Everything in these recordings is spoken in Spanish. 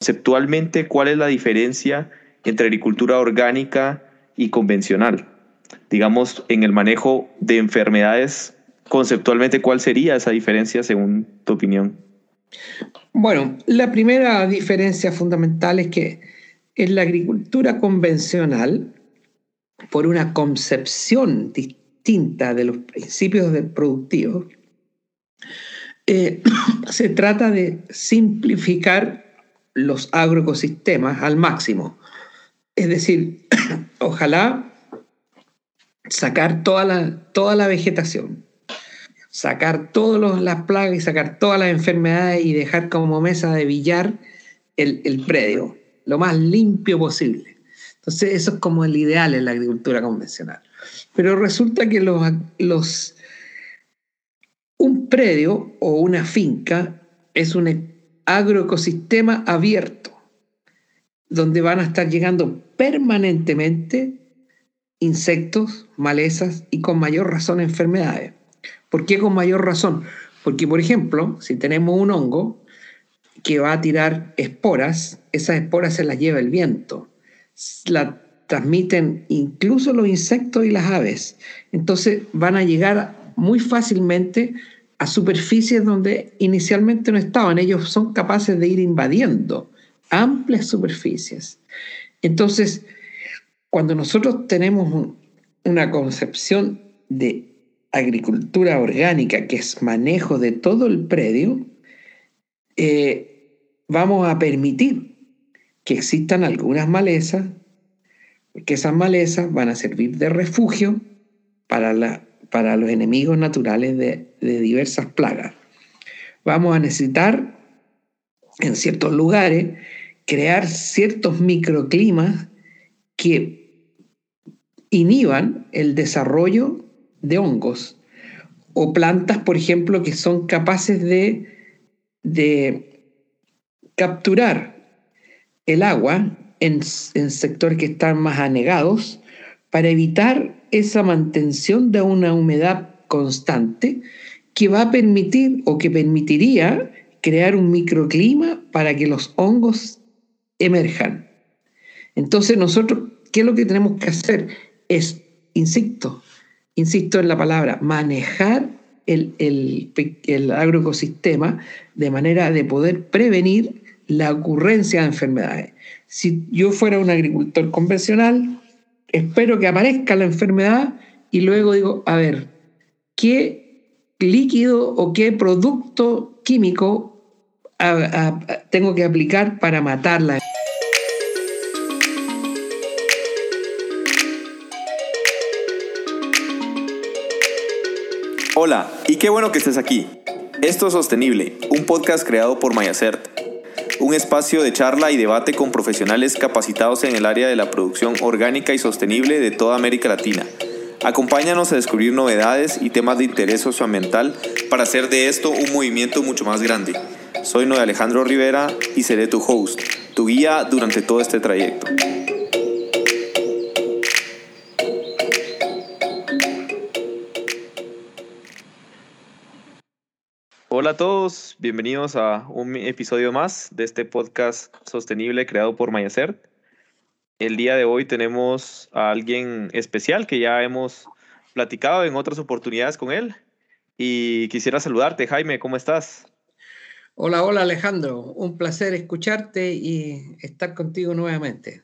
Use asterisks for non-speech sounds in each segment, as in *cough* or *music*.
conceptualmente, ¿cuál es la diferencia entre agricultura orgánica y convencional? Digamos, en el manejo de enfermedades, conceptualmente, ¿cuál sería esa diferencia según tu opinión? Bueno, la primera diferencia fundamental es que en la agricultura convencional, por una concepción distinta de los principios productivos, eh, *coughs* se trata de simplificar los agroecosistemas al máximo. Es decir, *clears throat* ojalá sacar toda la, toda la vegetación, sacar todas las plagas y sacar todas las enfermedades y dejar como mesa de billar el, el predio, lo más limpio posible. Entonces, eso es como el ideal en la agricultura convencional. Pero resulta que los, los, un predio o una finca es un agroecosistema abierto, donde van a estar llegando permanentemente insectos, malezas y con mayor razón enfermedades. ¿Por qué con mayor razón? Porque, por ejemplo, si tenemos un hongo que va a tirar esporas, esas esporas se las lleva el viento. La transmiten incluso los insectos y las aves. Entonces van a llegar muy fácilmente a superficies donde inicialmente no estaban. Ellos son capaces de ir invadiendo amplias superficies. Entonces, cuando nosotros tenemos una concepción de agricultura orgánica, que es manejo de todo el predio, eh, vamos a permitir que existan algunas malezas, que esas malezas van a servir de refugio para, la, para los enemigos naturales de, diversas plagas. Vamos a necesitar en ciertos lugares crear ciertos microclimas que inhiban el desarrollo de hongos o plantas, por ejemplo, que son capaces de, de capturar el agua en, en, sectores que están más anegados para evitar esa mantención de una humedad constante que va a permitir o que permitiría crear un microclima para que los hongos emerjan. Entonces nosotros, ¿qué es lo que tenemos que hacer? Es, insisto, insisto en la palabra, manejar el, el, agroecosistema de manera de poder prevenir la ocurrencia de enfermedades. Si yo fuera un agricultor convencional, espero que aparezca la enfermedad y luego digo, a ver, ¿qué líquido o qué producto químico tengo que aplicar para matarla? Hola, y qué bueno que estés aquí. Esto es Sostenible, un podcast creado por Mayacert, un espacio de charla y debate con profesionales capacitados en el área de la producción orgánica y sostenible de toda América Latina. Acompáñanos a descubrir novedades y temas de interés socioambiental para hacer de esto un movimiento mucho más grande. Soy Noé Alejandro Rivera y seré tu host, tu guía durante todo este trayecto. Hola a todos, bienvenidos a un episodio más de este podcast sostenible creado por Mayacert. El día de hoy tenemos a alguien especial que ya hemos platicado en otras oportunidades con él y quisiera saludarte, Jaime, ¿cómo estás? Hola, hola Alejandro, un placer escucharte y estar contigo nuevamente.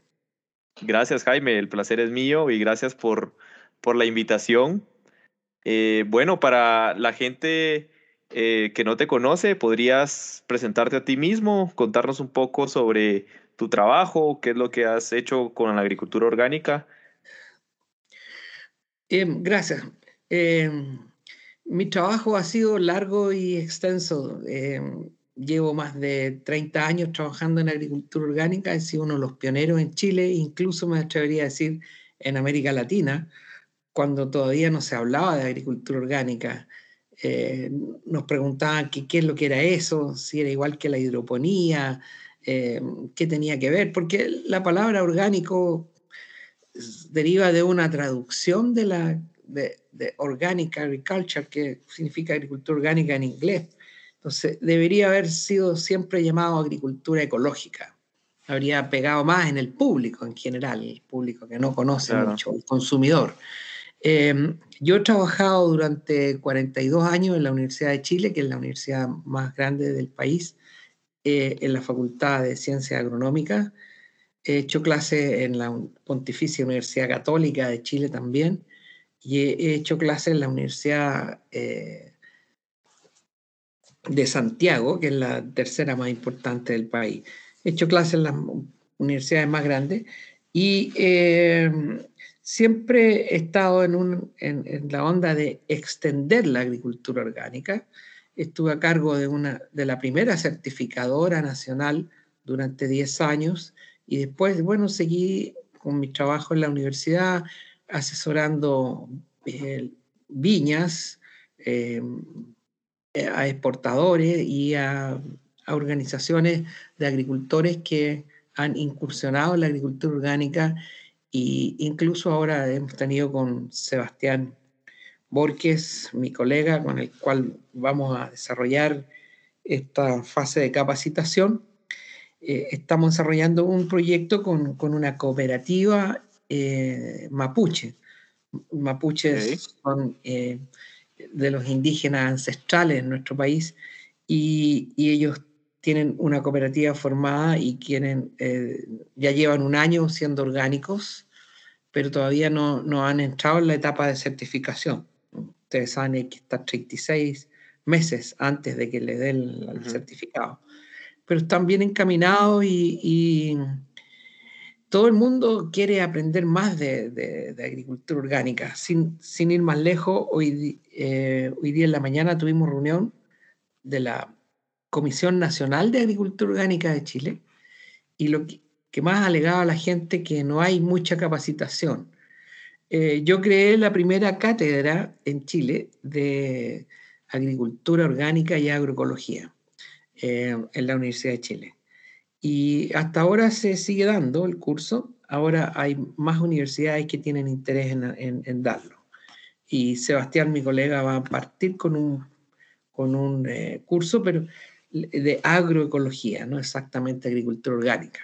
Gracias Jaime, el placer es mío y gracias por, por la invitación. Eh, bueno, para la gente eh, que no te conoce, ¿podrías presentarte a ti mismo, contarnos un poco sobre tu trabajo, qué es lo que has hecho con la agricultura orgánica? Em, gracias. Em, mi trabajo ha sido largo y extenso. Em, llevo más de 30 años trabajando en agricultura orgánica, he sido uno de los pioneros en Chile, incluso me atrevería a decir en América Latina, cuando todavía no se hablaba de agricultura orgánica. Eh, nos preguntaban qué, qué es lo que era eso, si era igual que la hidroponía, eh, qué tenía que ver, porque la palabra orgánico deriva de una traducción de la de, de organic agriculture, que significa agricultura orgánica en inglés. Entonces, debería haber sido siempre llamado agricultura ecológica. habría pegado más en el público en general, el público que no conoce mucho, el consumidor. Em, yo he trabajado durante 42 años en la Universidad de Chile, que es la universidad más grande del país, eh, en la Facultad de Ciencias Agronómicas. He hecho clases en la Pontificia Universidad Católica de Chile también y he hecho clases en la Universidad eh, de Santiago, que es la tercera más importante del país. He hecho clases en las universidades más grandes y eh, siempre he estado en, la onda de extender la agricultura orgánica. Estuve a cargo de, la primera certificadora nacional durante 10 años y después, bueno, seguí con mi trabajo en la universidad asesorando eh, viñas, eh, a exportadores y a, organizaciones de agricultores que han incursionado en la agricultura orgánica incluso ahora hemos tenido con Sebastián Borges, mi colega, con el cual vamos a desarrollar esta fase de capacitación. Eh, estamos desarrollando un proyecto con, con una cooperativa eh, mapuche. Mapuches son de los indígenas ancestrales en nuestro país y, ellos tienen una cooperativa formada y quieren, eh, ya llevan un año siendo orgánicos, pero todavía no, no, han entrado en la etapa de certificación. Ustedes saben que está 36 meses antes de que le den el, certificado. Pero están bien encaminados y todo el mundo quiere aprender más de, agricultura orgánica. Sin, sin, ir más lejos, hoy, eh, hoy día en la mañana tuvimos reunión de la Comisión Nacional de Agricultura Orgánica de Chile y lo que, más alegaba la gente que no hay mucha capacitación. Eh, yo creé la primera cátedra en Chile de agricultura orgánica y agroecología eh, en la Universidad de Chile. Y hasta ahora se sigue dando el curso. Ahora hay más universidades que tienen interés en, darlo. Y Sebastián, mi colega, va a partir con un, con un eh, curso, pero de agroecología, no exactamente agricultura orgánica.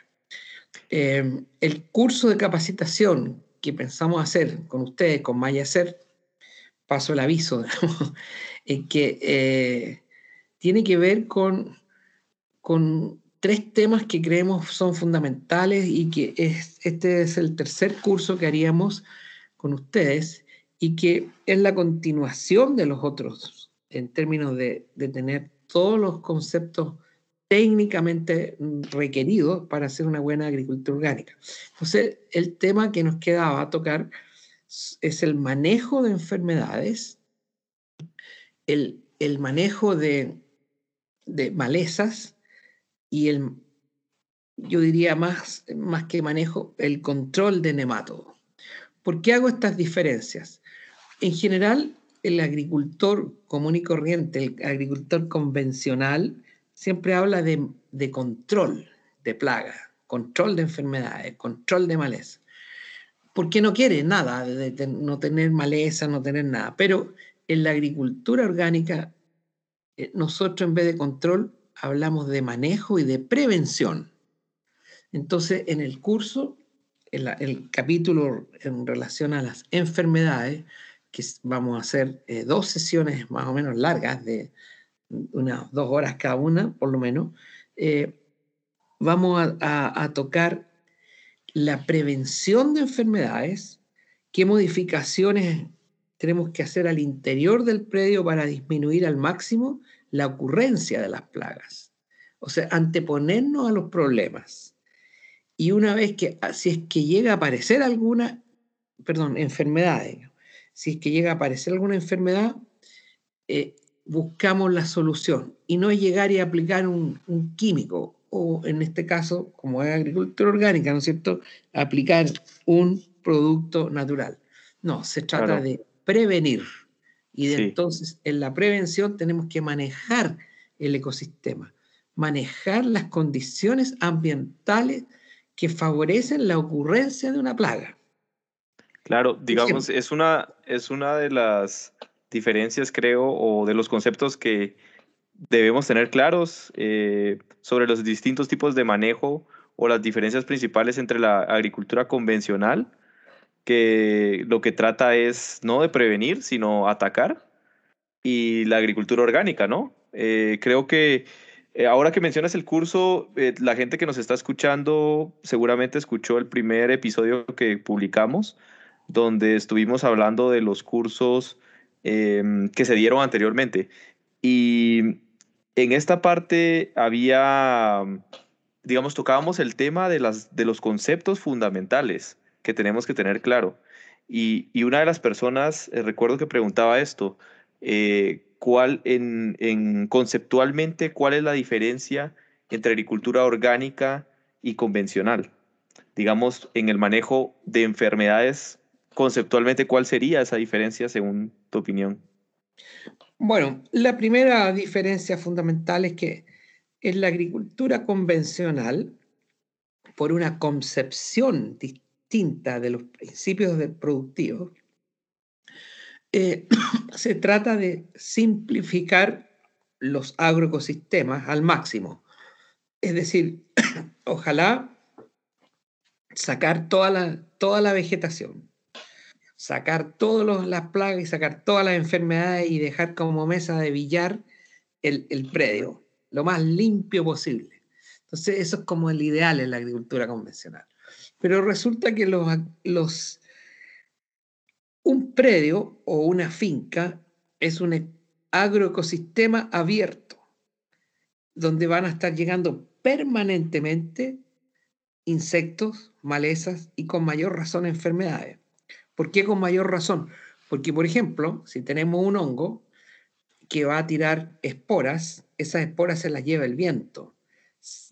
Em, el curso de capacitación que pensamos hacer con ustedes, con Mayacer, paso el aviso, *laughs* que eh, tiene que ver con, con tres temas que creemos son fundamentales y que es, este es el tercer curso que haríamos con ustedes y que es la continuación de los otros en términos de tener todos los conceptos técnicamente requeridos para hacer una buena agricultura orgánica. Entonces, el tema que nos quedaba a tocar es el manejo de enfermedades, el, el manejo de, de malezas, y el, yo diría más, más que manejo, el control de nematodo. ¿Por qué hago estas diferencias? En general, el agricultor común y corriente, el agricultor convencional, siempre habla de, de control de plagas, control de enfermedades, control de maleza. Porque no quiere nada, de, no tener maleza, no tener nada. Pero en la agricultura orgánica, eh, nosotros en vez de control hablamos de manejo y de prevención. Entonces, en el curso, en el capítulo en relación a las enfermedades, que vamos a hacer eh, dos sesiones más o menos largas, de unas dos horas cada una, por lo menos, eh, vamos a, tocar la prevención de enfermedades, qué modificaciones tenemos que hacer al interior del predio para disminuir al máximo la ocurrencia de las plagas. O sea, anteponernos a los problemas. Y una vez que, ah, si es que llega a aparecer alguna, perdón, enfermedad, si es que llega a aparecer alguna enfermedad, eh, buscamos la solución y no es llegar y aplicar un, químico o en este caso, como es agricultura orgánica, ¿no es cierto?, aplicar un producto natural. No, se trata de prevenir. Y de entonces en la prevención tenemos que manejar el ecosistema, manejar las condiciones ambientales que favorecen la ocurrencia de una plaga. Claro, digamos, es una, es una de las diferencias, creo, o de los conceptos que debemos tener claros eh, sobre los distintos tipos de manejo o las diferencias principales entre la agricultura convencional, que lo que trata es no de prevenir, sino atacar, y la agricultura orgánica, ¿no? Eh, creo que eh, ahora que mencionas el curso, eh, la gente que nos está escuchando seguramente escuchó el primer episodio que publicamos, donde estuvimos hablando de los cursos em, que se dieron anteriormente. Y en esta parte había, digamos, tocábamos el tema de, las, de los conceptos fundamentales que tenemos que tener claro. Y, y una de las personas, recuerdo que preguntaba esto, eh, cuál en, conceptualmente cuál es la diferencia entre agricultura orgánica y convencional. Digamos, en el manejo de enfermedades, conceptualmente, ¿cuál sería esa diferencia según tu opinión? Bueno, la primera diferencia fundamental es que en la agricultura convencional, por una concepción distinta de los principios productivos, eh, *coughs* se trata de simplificar los agroecosistemas al máximo. Es decir, *coughs* ojalá sacar toda la, toda la vegetación, sacar todas las plagas y sacar todas las enfermedades y dejar como mesa de billar el, el predio, lo más limpio posible. Entonces, eso es como el ideal en la agricultura convencional. Pero resulta que los, los un predio o una finca es un agroecosistema abierto, donde van a estar llegando permanentemente insectos, malezas y con mayor razón enfermedades. ¿Por qué con mayor razón? Porque, por ejemplo, si tenemos un hongo que va a tirar esporas, esas esporas se las lleva el viento,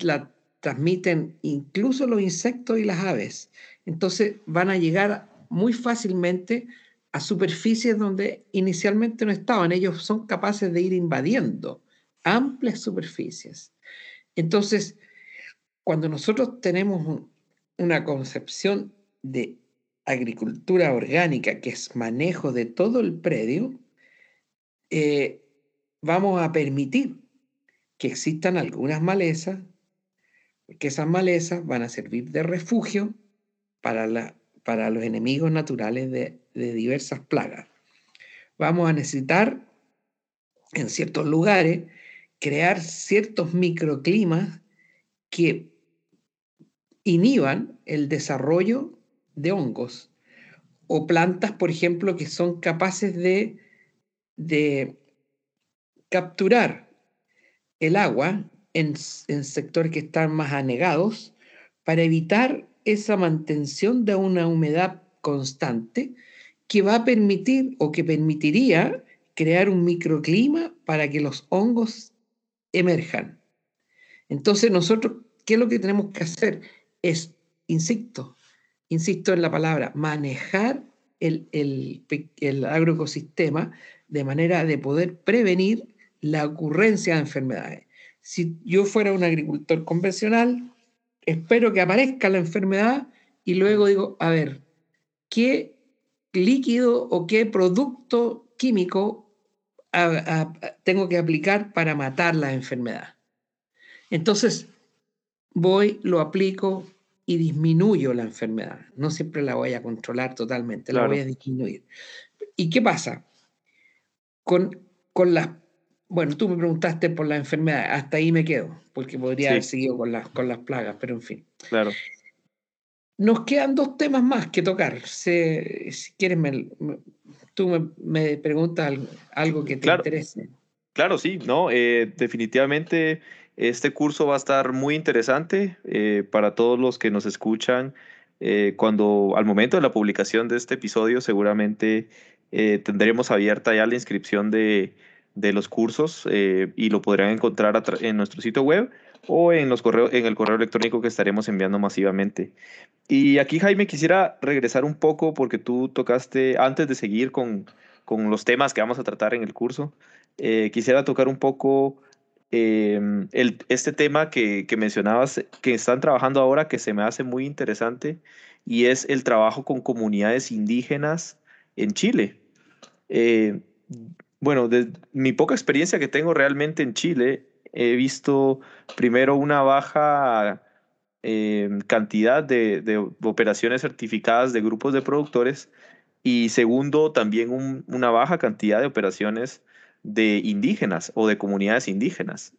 la transmiten incluso los insectos y las aves. Entonces van a llegar muy fácilmente a superficies donde inicialmente no estaban. Ellos son capaces de ir invadiendo amplias superficies. Entonces, cuando nosotros tenemos una concepción de agricultura orgánica, que es manejo de todo el predio, eh, vamos a permitir que existan algunas malezas, que esas malezas van a servir de refugio para la para los enemigos naturales de, diversas plagas. Vamos a necesitar en ciertos lugares crear ciertos microclimas que inhiban el desarrollo de hongos o plantas, por ejemplo, que son capaces de, de capturar el agua en, en sectores que están más anegados para evitar esa mantención de una humedad constante que va a permitir o que permitiría crear un microclima para que los hongos emerjan. Entonces nosotros, ¿qué es lo que tenemos que hacer? Es, insisto, insisto en la palabra, manejar el, el, agroecosistema de manera de poder prevenir la ocurrencia de enfermedades. Si yo fuera un agricultor convencional, espero que aparezca la enfermedad y luego digo, a ver, ¿qué líquido o qué producto químico tengo que aplicar para matar la enfermedad? Entonces, voy, lo aplico y disminuyo la enfermedad. No siempre la voy a controlar totalmente, la voy a disminuir. ¿Y qué pasa? Con, con las bueno, tú me preguntaste por la enfermedad, hasta ahí me quedo, porque podría haber seguido con las, con las plagas, pero en fin. Claro. Nos quedan dos temas más que tocar. Si, quieres, tú me, preguntas algo, que te interese. Claro, sí, no, eh, definitivamente este curso va a estar muy interesante eh, para todos los que nos escuchan. Eh, cuando al momento de la publicación de este episodio, seguramente tendremos abierta ya la inscripción de de los cursos eh, y lo podrán encontrar en nuestro sitio web o en, los en el correo electrónico que estaremos enviando masivamente. Y aquí, Jaime, quisiera regresar un poco porque tú tocaste, antes de seguir con, con los temas que vamos a tratar en el curso, eh, quisiera tocar un poco em, este tema que, que, mencionabas, que están trabajando ahora, que se me hace muy interesante, y es el trabajo con comunidades indígenas en Chile. Eh, bueno, de mi poca experiencia que tengo realmente en Chile, he visto primero una baja em, cantidad de, operaciones certificadas de grupos de productores y segundo, también una baja cantidad de operaciones de indígenas o de comunidades indígenas.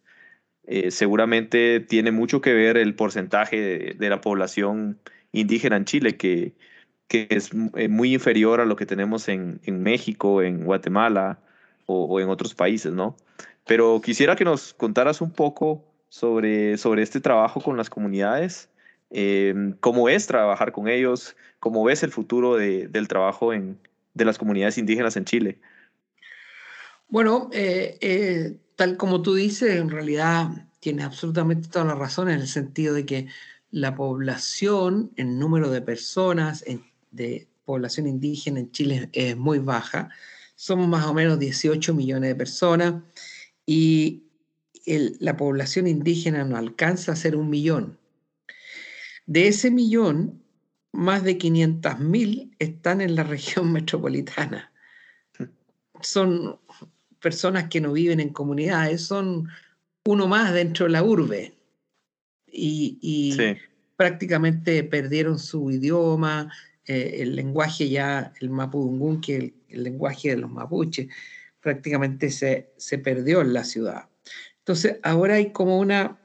Eh, seguramente tiene mucho que ver el porcentaje de, la población indígena en Chile, que, que es eh, muy inferior a lo que tenemos en, en México, en Guatemala o, en otros países, ¿no? Pero quisiera que nos contaras un poco sobre, sobre este trabajo con las comunidades, em, cómo es trabajar con ellos, cómo ves el futuro de, del trabajo en, de las comunidades indígenas en Chile. Bueno, eh, tal como tú dices, en realidad tiene absolutamente toda la razón en el sentido de que la población, el número de personas de población indígena en Chile es muy baja. Somos más o menos 18 millones de personas y la población indígena no alcanza a ser un millón. De ese millón, más de 500.000 están en la *laughs* región metropolitana. Son personas que no viven en comunidades, son uno más dentro de la urbe. Y, prácticamente perdieron su idioma, eh, el lenguaje ya, el mapudungún, que es el, lenguaje de los mapuches, prácticamente se, se perdió en la ciudad. Entonces, ahora hay como una,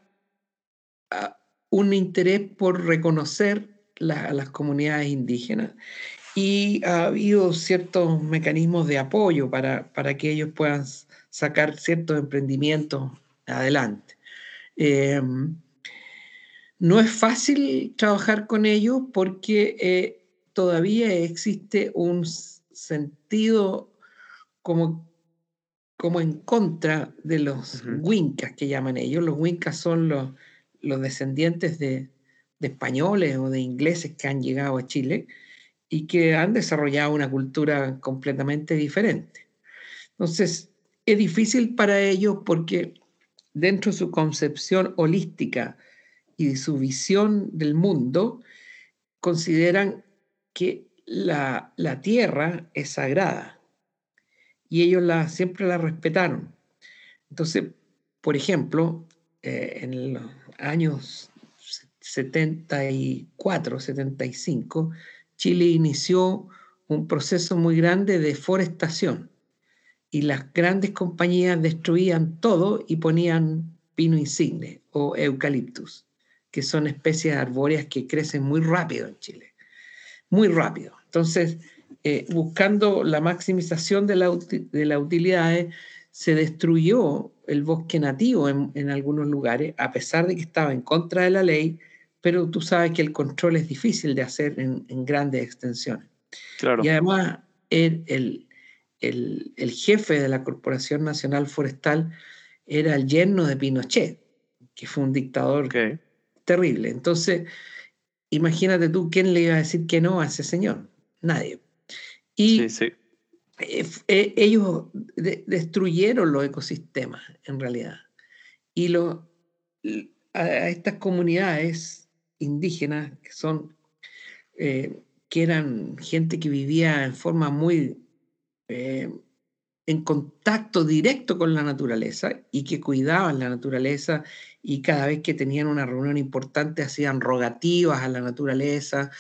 ah, un interés por reconocer a las comunidades indígenas y ha habido ciertos mecanismos de apoyo para, para que ellos puedan sacar ciertos emprendimientos adelante. Eh, no es fácil trabajar con ellos porque eh, todavía existe un sentido como, como en contra de los wincas que llaman ellos. Los wincas son los, los descendientes de, de españoles o de ingleses que han llegado a Chile y que han desarrollado una cultura completamente diferente. Entonces, es difícil para ellos porque dentro de su concepción holística y de su visión del mundo, consideran que la, tierra es sagrada y ellos la, siempre la respetaron. Entonces, por ejemplo, eh, en los años 74, 75, Chile inició un proceso muy grande de forestación y las grandes compañías destruían todo y ponían pino insigne o eucaliptus, que son especies arbóreas que crecen muy rápido en Chile, muy rápido. Entonces, eh, buscando la maximización de, la, de las utilidades, se destruyó el bosque nativo en, algunos lugares, a pesar de que estaba en contra de la ley, pero tú sabes que el control es difícil de hacer en, grandes extensiones. Claro. Y además, el, el, jefe de la Corporación Nacional Forestal era el yerno de Pinochet, que fue un dictador terrible. Entonces, imagínate tú quién le iba a decir que no a ese señor. Nadie. Y eh, eh, ellos destruyeron los ecosistemas, en realidad. Y lo, a estas comunidades indígenas, que son, eh, que eran gente que vivía en forma muy eh, en contacto directo con la naturaleza y que cuidaban la naturaleza y cada vez que tenían una reunión importante hacían rogativas a la naturaleza,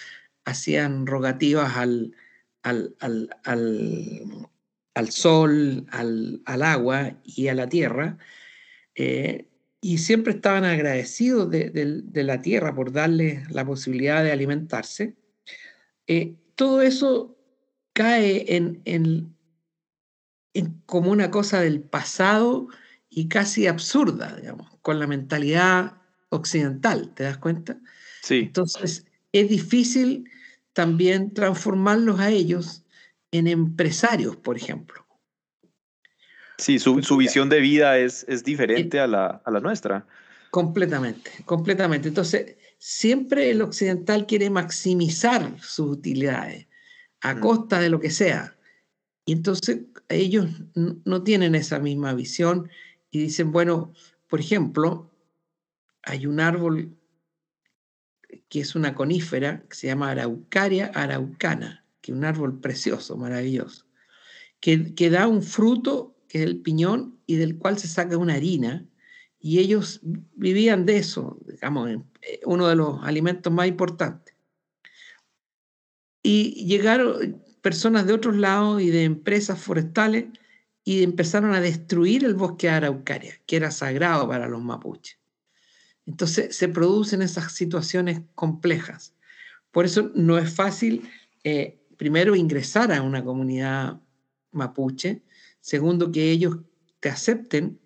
hacían rogativas al, al, sol, al, agua y a la tierra. Eh, y siempre estaban agradecidos de, la tierra por darle la posibilidad de alimentarse, eh, todo eso cae en, en, como una cosa del pasado y casi absurda, digamos, con la mentalidad occidental, ¿te das cuenta? Sí. Entonces, es difícil también transformarlos a ellos en empresarios, por ejemplo. Sí, su, visión de vida es, es diferente a la, nuestra. Completamente, completamente. Entonces, siempre el occidental quiere maximizar sus utilidades a mm. costa de lo que sea. Y entonces ellos no tienen esa misma visión y dicen, bueno, por ejemplo, hay un árbol que es una conífera que se llama Araucaria araucana, que es un árbol precioso, maravilloso, que, que da un fruto que es el piñón y del cual se saca una harina, y ellos vivían de eso, digamos, eh, uno de los alimentos más importantes. Y llegaron personas de otros lados y de empresas forestales y empezaron a destruir el bosque de araucaria, que era sagrado para los mapuches. Entonces se producen esas situaciones complejas. Por eso no es fácil, eh, primero, ingresar a una comunidad mapuche, segundo, que ellos te acepten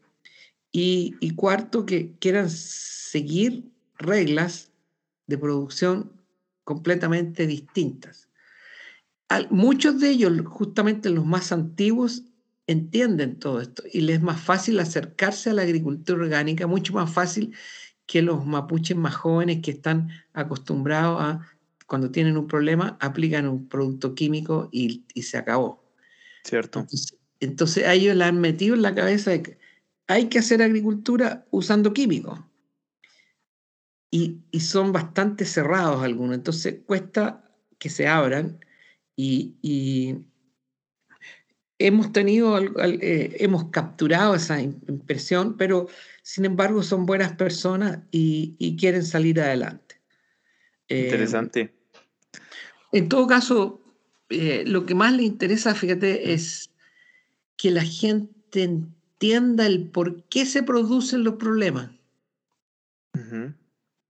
y, cuarto, que quieran seguir reglas de producción completamente distintas. muchos de ellos, justamente los más antiguos, entienden todo esto y les es más fácil acercarse a la agricultura orgánica, mucho más fácil que los mapuches más jóvenes que están acostumbrados a, cuando tienen un problema, aplican un producto químico y, se acabó. Cierto. Entonces, a ellos le han metido en la cabeza de que hay que hacer agricultura usando químicos. Y, son bastante cerrados algunos, entonces cuesta que se abran y, hemos tenido, eh, hemos capturado esa impresión, pero sin embargo son buenas personas y, quieren salir adelante. Eh, Interesante. en todo caso, eh, lo que más le interesa, fíjate, es que la gente entienda el por qué se producen los problemas.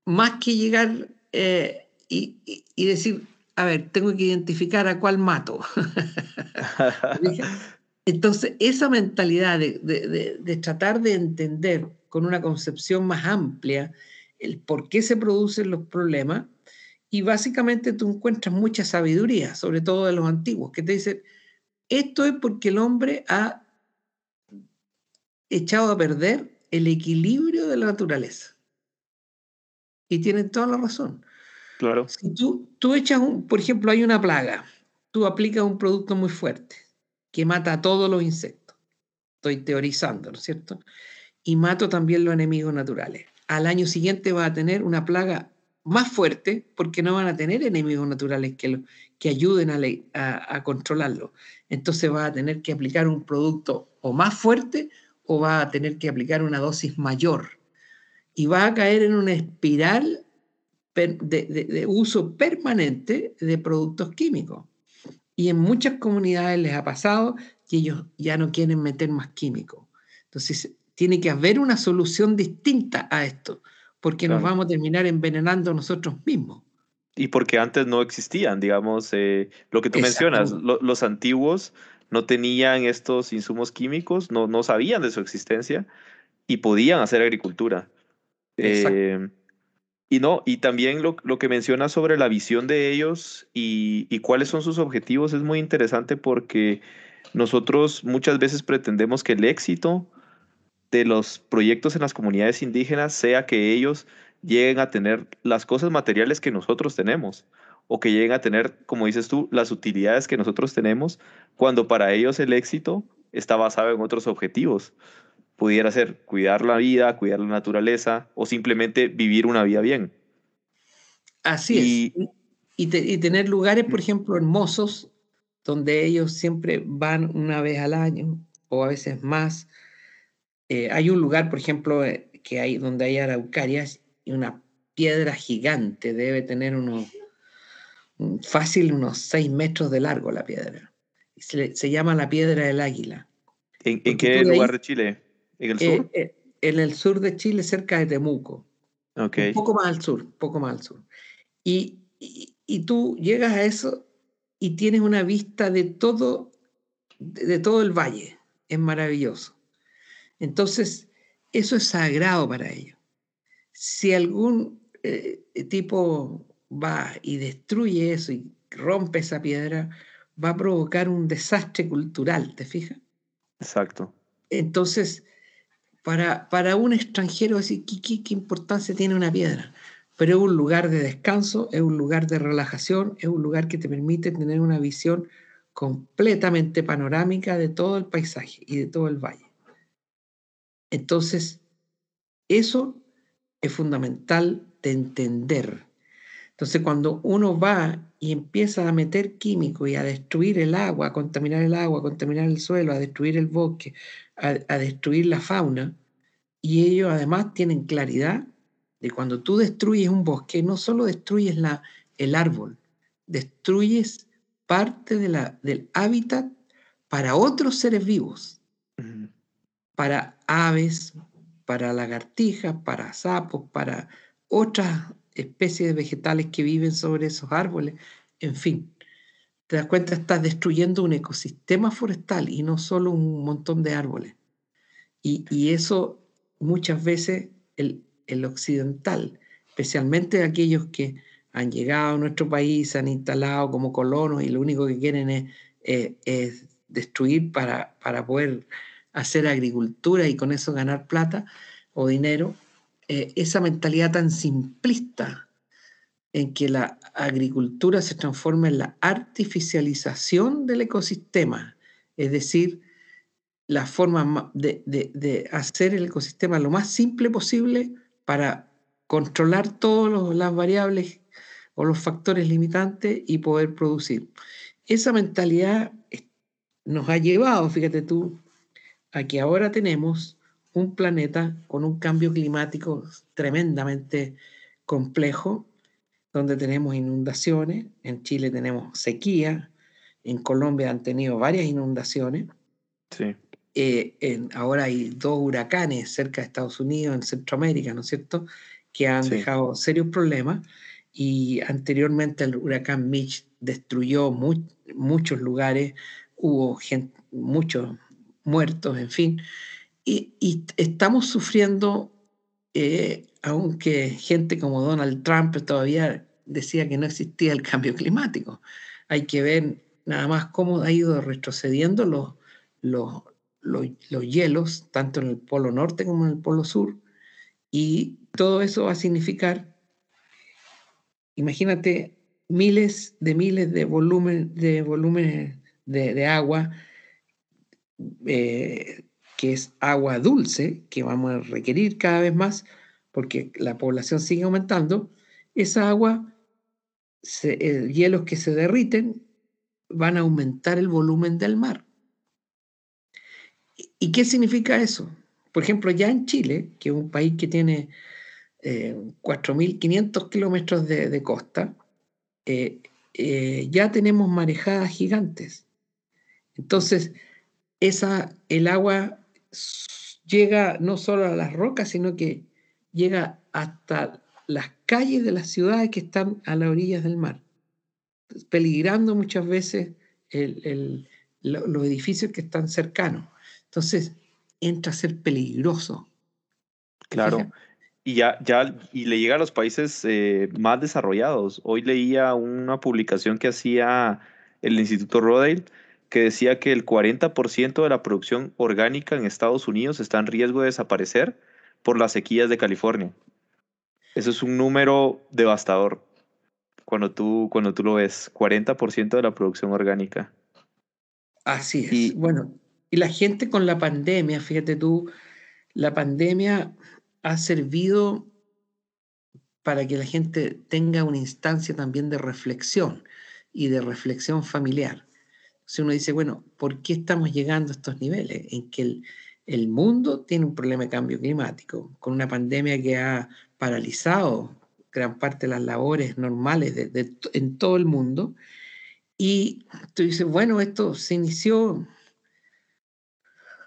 Más que llegar eh, y, decir, a ver, tengo que identificar a cuál mato. *laughs* Entonces, esa mentalidad de, tratar de entender con una concepción más amplia el por qué se producen los problemas, y básicamente tú encuentras mucha sabiduría, sobre todo de los antiguos, que te dicen, esto es porque el hombre ha echado a perder el equilibrio de la naturaleza. Y tienen toda la razón. Claro. Si tú, tú echas un, por ejemplo, hay una plaga, tú aplicas un producto muy fuerte que mata a todos los insectos. Estoy teorizando, ¿no es cierto? Y mato también los enemigos naturales. Al año siguiente va a tener una plaga más fuerte porque no van a tener enemigos naturales que, que ayuden a, a, controlarlo. Entonces va a tener que aplicar un producto o más fuerte o va a tener que aplicar una dosis mayor y va a caer en una espiral de, uso permanente de productos químicos. Y en muchas comunidades les ha pasado que ellos ya no quieren meter más químicos. Entonces, tiene que haber una solución distinta a esto, porque nos vamos a terminar envenenando nosotros mismos. Y porque antes no existían, digamos, eh, lo que tú mencionas, los antiguos no tenían estos insumos químicos, no, no sabían de su existencia y podían hacer agricultura. Eh, y no, y también lo, lo, que menciona sobre la visión de ellos y, y, cuáles son sus objetivos es muy interesante porque nosotros muchas veces pretendemos que el éxito de los proyectos en las comunidades indígenas sea que ellos lleguen a tener las cosas materiales que nosotros tenemos o que lleguen a tener, como dices tú, las utilidades que nosotros tenemos, cuando para ellos el éxito está basado en otros objetivos. Pudiera ser cuidar la vida, cuidar la naturaleza o simplemente vivir una vida bien. Así es. Y, tener lugares, por ejemplo, hermosos, donde ellos siempre van una vez al año o a veces más. Eh, hay un lugar, por ejemplo, eh, que hay, donde hay araucarias y una piedra gigante, debe tener unos fácil unos 6 metros de largo la piedra. Se, se llama la piedra del águila. ¿En, qué lugar de Chile? ¿En el eh, sur? Eh, en el sur de Chile, cerca de Temuco. Okay. Un poco más al sur, poco más al sur. Y, y, tú llegas a eso y tienes una vista de todo, de, todo el valle. Es maravilloso. Entonces, eso es sagrado para ellos. Si algún eh, tipo va y destruye eso y rompe esa piedra, va a provocar un desastre cultural, ¿te fijas? Exacto. Entonces, para, para un extranjero, así, ¿qué, ¿qué, importancia tiene una piedra? Pero es un lugar de descanso, es un lugar de relajación, es un lugar que te permite tener una visión completamente panorámica de todo el paisaje y de todo el valle. Entonces, eso es fundamental de entender. Entonces, cuando uno va y empieza a meter químicos y a destruir el agua, a contaminar el agua, a contaminar el suelo, a destruir el bosque, a, destruir la fauna, y ellos además tienen claridad de cuando tú destruyes un bosque, no solo destruyes la, el árbol, destruyes parte de la, del hábitat para otros seres vivos, para aves, para lagartijas, para sapos, para otras especies de vegetales que viven sobre esos árboles, en fin. Te das cuenta, estás destruyendo un ecosistema forestal y no solo un montón de árboles. Y, y eso muchas veces el, el occidental, especialmente aquellos que han llegado a nuestro país, se han instalado como colonos y lo único que quieren es, es destruir para, para, poder hacer agricultura y con eso ganar plata o dinero, eh, esa mentalidad tan simplista en que la agricultura se transforma en la artificialización del ecosistema, es decir, la forma de, de, de hacer el ecosistema lo más simple posible para controlar todas las variables o los factores limitantes y poder producir. Esa mentalidad nos ha llevado, fíjate tú, a que ahora tenemos un planeta con un cambio climático tremendamente complejo, donde tenemos inundaciones, en Chile tenemos sequía, en Colombia han tenido varias inundaciones. Sí. Eh, en, ahora hay dos huracanes cerca de Estados Unidos, en Centroamérica, ¿no es cierto?, que han sí. dejado serios problemas. Y anteriormente el huracán Mitch destruyó muy, muchos lugares, hubo gente, muchos muertos, en fin. Y, estamos sufriendo, eh, aunque gente como Donald Trump todavía decía que no existía el cambio climático. Hay que ver nada más cómo ha ido retrocediendo los, los, los, los hielos, tanto en el polo norte como en el polo sur, y todo eso va a significar, imagínate, miles de miles de volumen, volúmenes de, de agua eh, que es agua dulce, que vamos a requerir cada vez más porque la población sigue aumentando, esa agua, se, eh, hielos que se derriten, van a aumentar el volumen del mar. ¿Y qué significa eso? Por ejemplo, ya en Chile, que es un país que tiene eh, 4.500 kilómetros de, costa, eh, eh, ya tenemos marejadas gigantes. Entonces, esa, el agua llega no solo a las rocas, sino que llega hasta las calles de las ciudades que están a las orillas del mar, peligrando muchas veces el, el, los edificios que están cercanos. Entonces, entra a ser peligroso. Claro. Y ya, ya, y le llega a los países eh, más desarrollados. Hoy leía una publicación que hacía el Instituto Rodale que decía que el 40% de la producción orgánica en Estados Unidos está en riesgo de desaparecer por las sequías de California. Eso es un número devastador cuando tú, cuando tú lo ves, 40% de la producción orgánica. Así es. Y, bueno, y la gente con la pandemia, fíjate tú, la pandemia ha servido para que la gente tenga una instancia también de reflexión y de reflexión familiar. Si uno dice, bueno, ¿por qué estamos llegando a estos niveles? En que el, mundo tiene un problema de cambio climático, con una pandemia que ha paralizado gran parte de las labores normales en todo el mundo. Y tú dices, bueno, esto se inició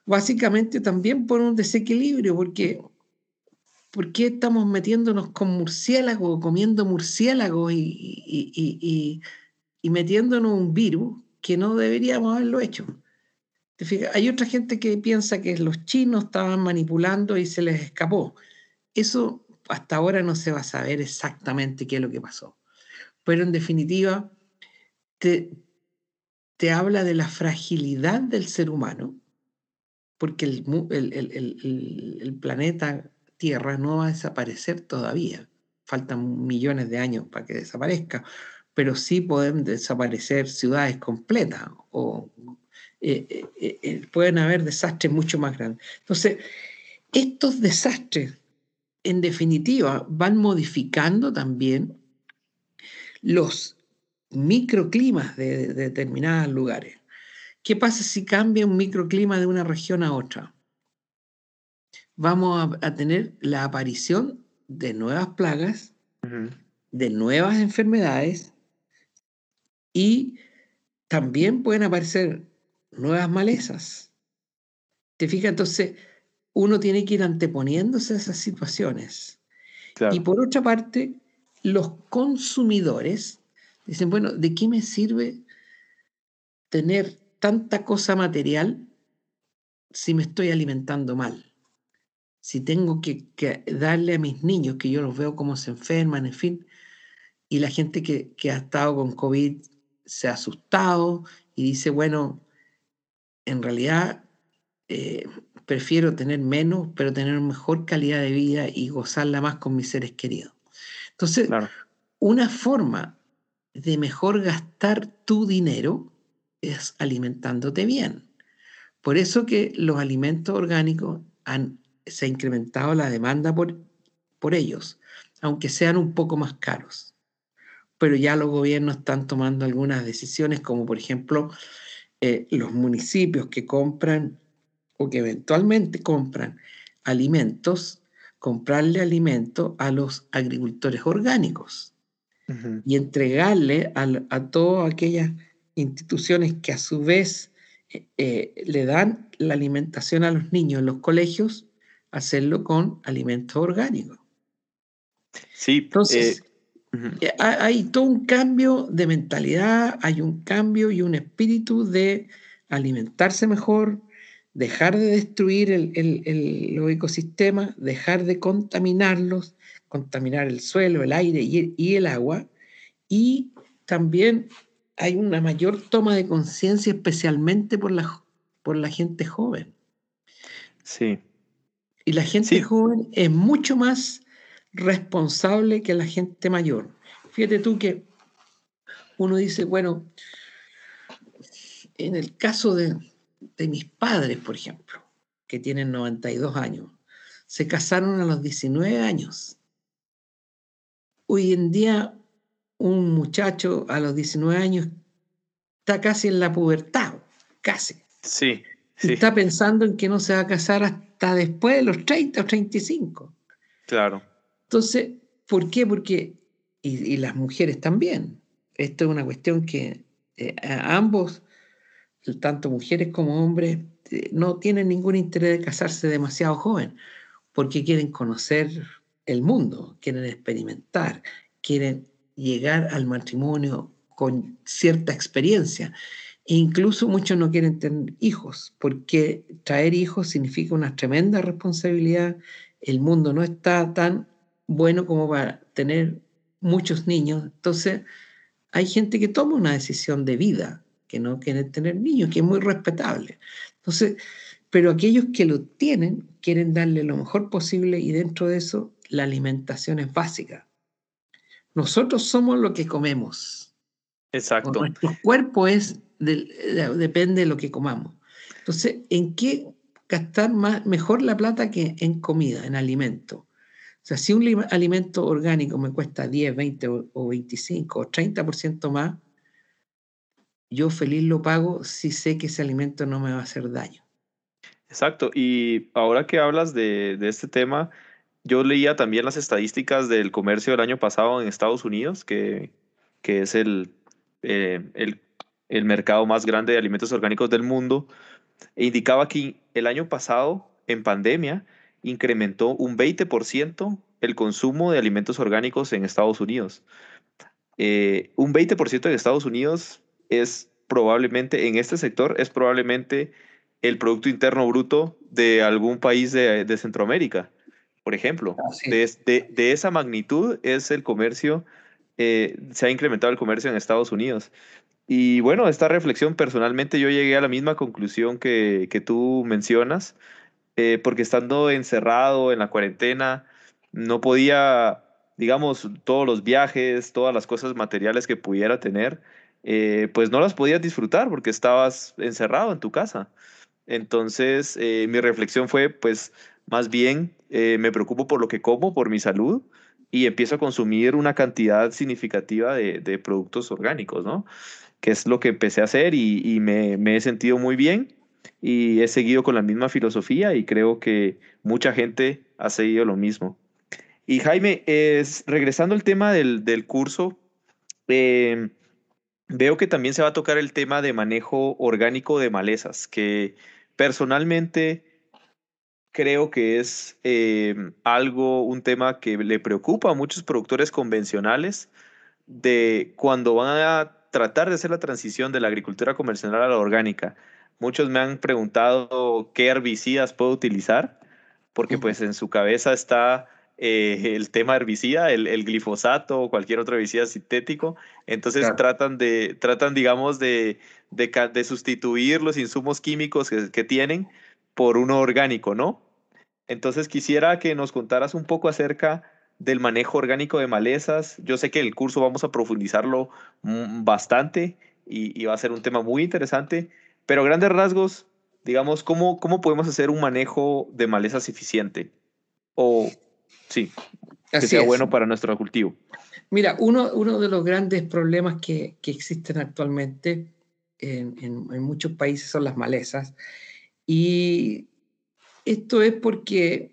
básicamente también por un desequilibrio, porque ¿por qué estamos metiéndonos con murciélagos, comiendo murciélagos y, metiéndonos un virus que no deberíamos haberlo hecho. Hay otra gente que piensa que los chinos estaban manipulando y se les escapó. Eso hasta ahora no se va a saber exactamente qué es lo que pasó. Pero en definitiva, te, te habla de la fragilidad del ser humano, porque el, el, el, planeta Tierra no va a desaparecer todavía. Faltan millones de años para que desaparezca pero sí pueden desaparecer ciudades completas o eh, eh, eh, pueden haber desastres mucho más grandes. Entonces, estos desastres, en definitiva, van modificando también los microclimas de, de determinados lugares. ¿Qué pasa si cambia un microclima de una región a otra? vamos a, tener la aparición de nuevas plagas, de nuevas enfermedades y también pueden aparecer nuevas malezas. ¿Te fijas? Entonces, uno tiene que ir anteponiéndose a esas situaciones. Y por otra parte, los consumidores dicen, bueno, ¿de qué me sirve tener tanta cosa material si me estoy alimentando mal? Si tengo que, darle a mis niños, que yo los veo cómo se enferman, en fin, y la gente que, ha estado con COVID se ha asustado y dice, bueno, en realidad eh, prefiero tener menos, pero tener mejor calidad de vida y gozarla más con mis seres queridos. Entonces, una forma de mejor gastar tu dinero es alimentándote bien. Por eso que los alimentos orgánicos han, se ha incrementado la demanda por, por ellos, aunque sean un poco más caros. Pero ya los gobiernos están tomando algunas decisiones, como por ejemplo eh, los municipios que compran o que eventualmente compran alimentos, comprarle alimentos a los agricultores orgánicos y entregarle a, todas aquellas instituciones que a su vez eh, eh, le dan la alimentación a los niños en los colegios, hacerlo con alimentos orgánicos. Sí, entonces hay todo un cambio de mentalidad, hay un cambio y un espíritu de alimentarse mejor, dejar de destruir el, el, los ecosistemas, dejar de contaminarlos, contaminar el suelo, el aire y el, agua, y también hay una mayor toma de conciencia, especialmente por la, por la gente joven. Sí. Y la gente joven es mucho más responsable que la gente mayor. Fíjate tú que uno dice, bueno, en el caso de, de mis padres, por ejemplo, que tienen 92 años, se casaron a los 19 años. Hoy en día, un muchacho a los 19 años está casi en la pubertad, casi. Sí. Está pensando en que no se va a casar hasta después de los 30 o 35. Claro. Entonces, ¿por qué? Porque, y, las mujeres también, esto es una cuestión que eh, ambos tanto mujeres como hombres, eh, no tienen ningún interés de casarse demasiado joven, porque quieren conocer el mundo, quieren experimentar, quieren llegar al matrimonio con cierta experiencia. E incluso muchos no quieren tener hijos, porque traer hijos significa una tremenda responsabilidad. El mundo no está tan bueno como para tener muchos niños. Entonces, hay gente que toma una decisión de vida que no quieren tener niños, que es muy respetable. Entonces, pero aquellos que lo tienen quieren darle lo mejor posible y dentro de eso la alimentación es básica. Nosotros somos lo que comemos. Exacto. nuestro cuerpo es depende de lo que comamos. Entonces, ¿en qué gastar más, mejor la plata que en comida, en alimento? O sea, si un alimento orgánico me cuesta 10, 20 o 25 o 30% más, yo feliz lo pago si sé que ese alimento no me va a hacer daño. Exacto, y ahora que hablas de, este tema, yo leía también las estadísticas del comercio del año pasado en Estados Unidos, que, que es el, eh, el, el, mercado más grande de alimentos orgánicos del mundo, e indicaba que el año pasado, en pandemia, incrementó un 20% el consumo de alimentos orgánicos en Estados Unidos. Eh, un 20% en Estados Unidos es probablemente, en este sector, es probablemente el Producto Interno Bruto de algún país de, Centroamérica, por ejemplo. Ah, de, de, esa magnitud es el comercio, eh, se ha incrementado el comercio en Estados Unidos. Y bueno, esta reflexión personalmente yo llegué a la misma conclusión que, que tú mencionas, eh, porque estando encerrado en la cuarentena, no podía, digamos, todos los viajes, todas las cosas materiales que pudiera tener, eh, pues no las podías disfrutar porque estabas encerrado en tu casa. Entonces, eh, mi reflexión fue, pues, más bien me preocupo por lo que como, por mi salud, y empiezo a consumir una cantidad significativa de, productos orgánicos, ¿no? Que es lo que empecé a hacer y, me, he sentido muy bien. Y he seguido con la misma filosofía y creo que mucha gente ha seguido lo mismo. Y Jaime, es, regresando al tema del, del curso, em, veo que también se va a tocar el tema de manejo orgánico de malezas, que personalmente creo que es em, algo, un tema que le preocupa a muchos productores convencionales de cuando van a tratar de hacer la transición de la agricultura convencional a la orgánica. Muchos me han preguntado qué herbicidas puedo utilizar, porque pues en su cabeza está eh, el tema herbicida, el, glifosato o cualquier otro herbicida sintético. Entonces tratan, de, tratan, digamos, de, de, sustituir los insumos químicos que, que, tienen por uno orgánico, ¿no? Entonces quisiera que nos contaras un poco acerca del manejo orgánico de malezas. Yo sé que el curso vamos a profundizarlo mm, bastante y, y va a ser un tema muy interesante, pero grandes rasgos, digamos, ¿cómo, cómo podemos hacer un manejo de malezas eficiente? O Sí, que sea bueno para nuestro cultivo. Mira, uno, uno de los grandes problemas que, que existen actualmente en, en, muchos países son las malezas. Y esto es porque,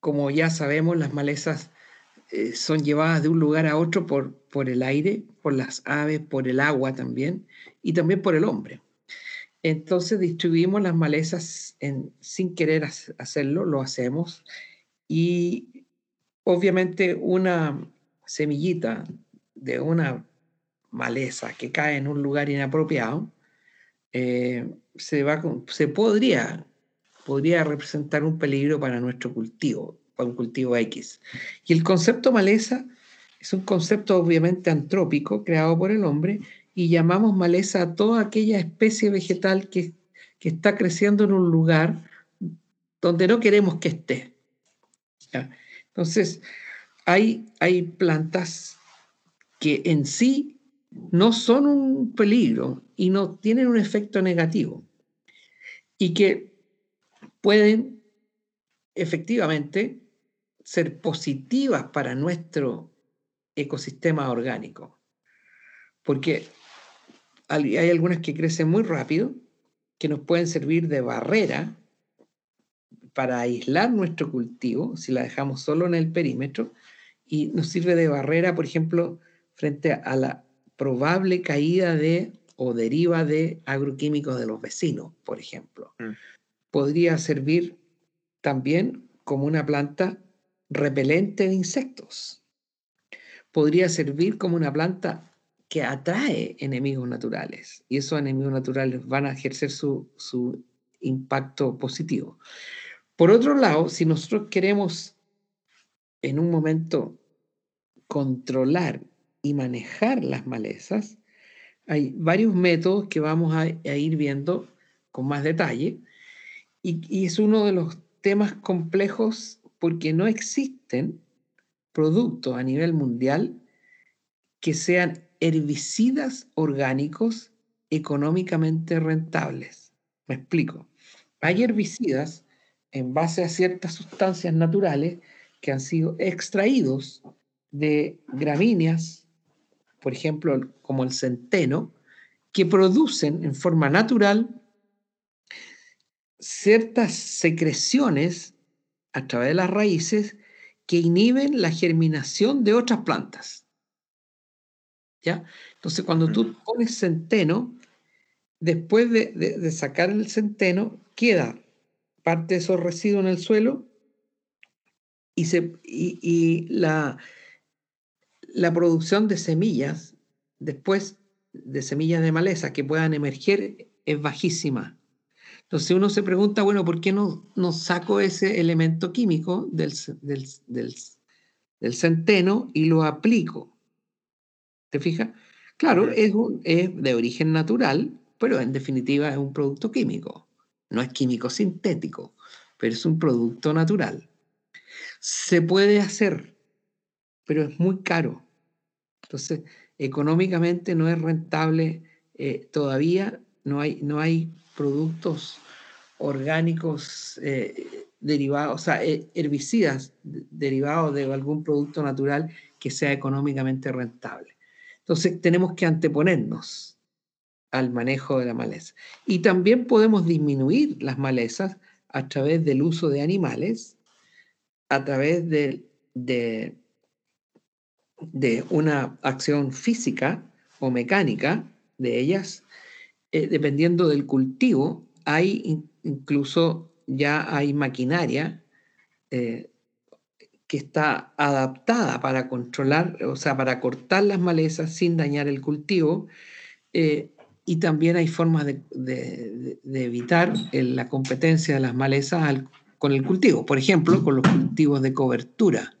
como ya sabemos, las malezas eh, son llevadas de un lugar a otro por, por el aire, por las aves, por el agua también, y también por el hombre. Entonces distribuimos las malezas sin querer hacerlo, lo hacemos y obviamente una semillita de una maleza que cae en un lugar inapropiado, eh, se, va, se podría, podría representar un peligro para nuestro cultivo, para un cultivo X. Y el concepto maleza es un concepto obviamente antrópico creado por el hombre y llamamos maleza a toda aquella especie vegetal que, que está creciendo en un lugar donde no queremos que esté. Entonces, hay, hay plantas que en sí no son un peligro y no tienen un efecto negativo y que pueden efectivamente ser positivas para nuestro ecosistema orgánico. Porque hay algunas que crecen muy rápido, que nos pueden servir de barrera para aislar nuestro cultivo, si la dejamos solo en el perímetro, y nos sirve de barrera, por ejemplo, frente a la probable caída de o deriva de agroquímicos de los vecinos, por ejemplo. Mm. Podría servir también como una planta repelente de insectos. Podría servir como una planta que atrae enemigos naturales y esos enemigos naturales van a ejercer su, su impacto positivo. Por otro lado, si nosotros queremos en un momento controlar y manejar las malezas, hay varios métodos que vamos a, ir viendo con más detalle y, y es uno de los temas complejos porque no existen productos a nivel mundial que sean herbicidas orgánicos económicamente rentables. Me explico. Hay herbicidas en base a ciertas sustancias naturales que han sido extraídos de gramíneas, por ejemplo, como el centeno, que producen en forma natural ciertas secreciones a través de las raíces que inhiben la germinación de otras plantas. ¿Ya? Entonces, cuando tú pones centeno, después de, de sacar el centeno, queda parte de esos residuos en el suelo y, se, y, la, la producción de semillas, después de semillas de maleza que puedan emerger, es bajísima. Entonces uno se pregunta, bueno, ¿por qué no, no saco ese elemento químico del, del, del, centeno y lo aplico? ¿Te fijas? Claro, es, es de origen natural, pero en definitiva es un producto químico. No es químico sintético, pero es un producto natural. Se puede hacer, pero es muy caro. Entonces, económicamente no es rentable eh, todavía, no hay, no hay productos orgánicos eh, derivados, o sea, eh, herbicidas derivados de algún producto natural que sea económicamente rentable. Entonces, tenemos que anteponernos al manejo de la maleza. Y también podemos disminuir las malezas a través del uso de animales, a través de, de, una acción física o mecánica de ellas, eh, dependiendo del cultivo, hay incluso ya hay maquinaria eh, que está adaptada para controlar, o sea, para cortar las malezas sin dañar el cultivo. Eh, y también hay formas de, evitar la competencia de las malezas con el cultivo. Por ejemplo, con los cultivos de cobertura.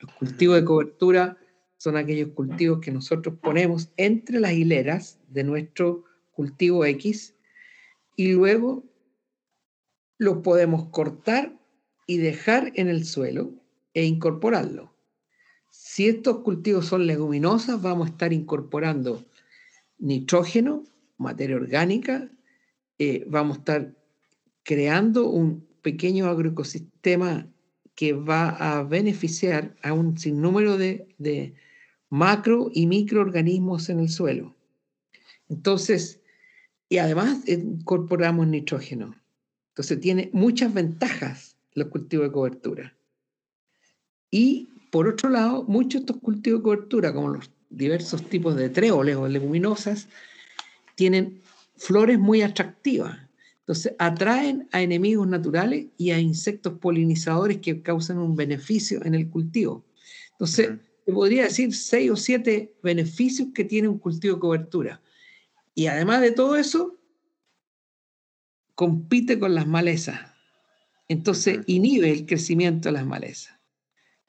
Los cultivos de cobertura son aquellos cultivos que nosotros ponemos entre las hileras de nuestro cultivo X y luego los podemos cortar y dejar en el suelo e incorporarlo. Si estos cultivos son leguminosas, vamos a estar incorporando nitrógeno, materia orgánica, eh, vamos a estar creando un pequeño agroecosistema que va a beneficiar a un sinnúmero de, de macro y microorganismos en el suelo. Entonces, y además incorporamos nitrógeno. Entonces tiene muchas ventajas los cultivos de cobertura. Y por otro lado, muchos de estos cultivos de cobertura, como los diversos tipos de tréboles o leguminosas, tienen flores muy atractivas. Entonces atraen a enemigos naturales y a insectos polinizadores que causan un beneficio en el cultivo. Entonces, te podría decir seis o siete beneficios que tiene un cultivo de cobertura. Y además de todo eso, compite con las malezas. Entonces inhibe el crecimiento de las malezas.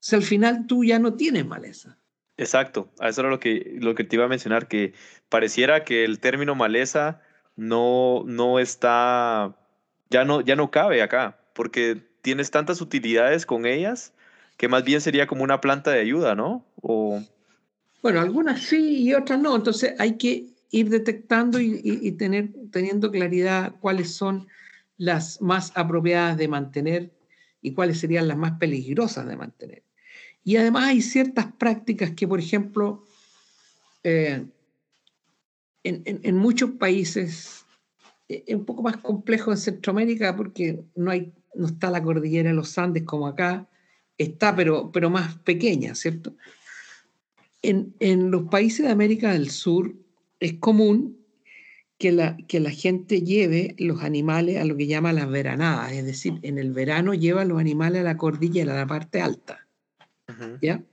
O sea, al final tú ya no tienes maleza. Exacto, eso era lo que, lo que te iba a mencionar, que pareciera que el término maleza no, no está, ya no, ya no cabe acá, porque tienes tantas utilidades con ellas que más bien sería como una planta de ayuda, ¿no? O... Bueno, algunas sí y otras no, entonces hay que ir detectando y, tener, teniendo claridad cuáles son las más apropiadas de mantener y cuáles serían las más peligrosas de mantener. Y además hay ciertas prácticas que, por ejemplo, eh, en, muchos países eh, es un poco más complejo en Centroamérica porque no, hay, no está la cordillera de los Andes como acá, está pero, pero más pequeña, ¿cierto? En, en los países de América del Sur es común que la, que la gente lleve los animales a lo que llama las veranadas, es decir, en el verano lleva los animales a la cordillera, a la parte alta. ¿Ya?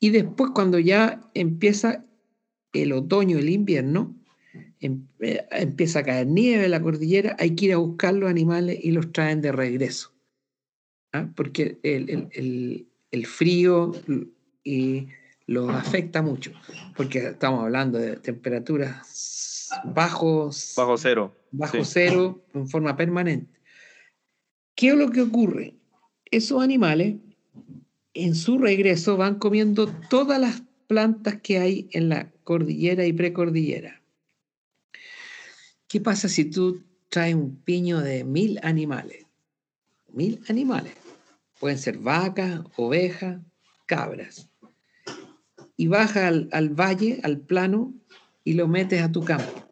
Y después cuando ya empieza el otoño, el invierno, em, eh, empieza a caer nieve en la cordillera, hay que ir a buscar los animales y los traen de regreso. ¿ah? Porque el, el, el, frío y los afecta mucho, porque estamos hablando de temperaturas bajos. Bajo cero. Bajo cero en forma permanente. ¿Qué es lo que ocurre? Esos animales en su regreso van comiendo todas las plantas que hay en la cordillera y precordillera. ¿Qué pasa si tú traes un piño de mil animales? Mil animales. Pueden ser vacas, ovejas, cabras y baja al, valle, al plano, y lo metes a tu campo.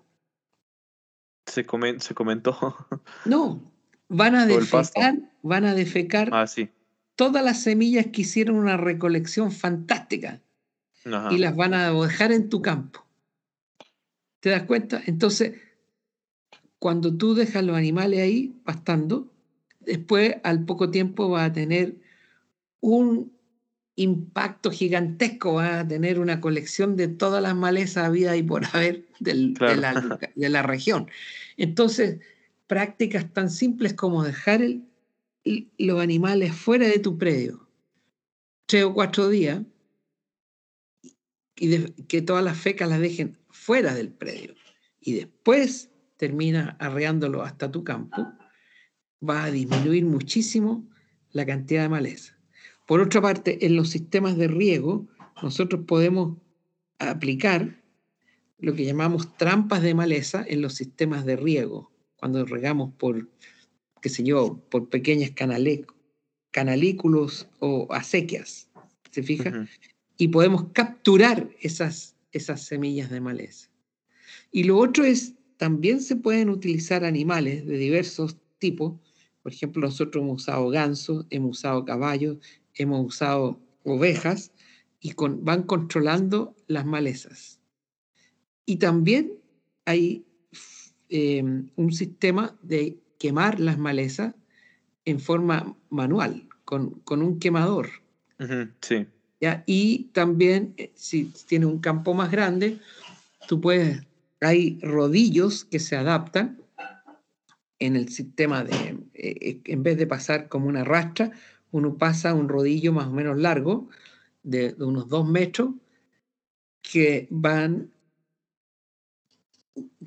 Se, se comentó. No, van a defecar, van a defecar ah, sí. Todas las semillas que hicieron una recolección fantástica y las van a dejar en tu campo. ¿Te das cuenta? Entonces, cuando tú dejas los animales ahí pastando, después al poco tiempo va a tener un impacto gigantesco, va a tener una colección de todas las malezas vida y por haber de, la, de, la, región. Entonces, prácticas tan simples como dejar el, los animales fuera de tu predio tres o cuatro días y que todas las fecas las dejen fuera del predio y después termina arreándolo hasta tu campo, va a disminuir muchísimo la cantidad de maleza. Por otra parte, en los sistemas de riego, nosotros podemos aplicar lo que llamamos trampas de maleza en los sistemas de riego, cuando regamos por, qué sé yo, por pequeñas canalículos o acequias, ¿se fija? Y podemos capturar esas, esas semillas de maleza. Y lo otro es, también se pueden utilizar animales de diversos tipos. Por ejemplo, nosotros hemos usado gansos, hemos usado caballos, hemos usado ovejas y van controlando las malezas. Y también hay em, un sistema de quemar las malezas en forma manual, con, un quemador. sí. ¿ya? Y también, eh, si tienes un campo más grande, tú puedes, hay rodillos que se adaptan en el sistema de, eh, eh, en vez de pasar como una rastra, uno pasa un rodillo más o menos largo, de, unos dos metros, que van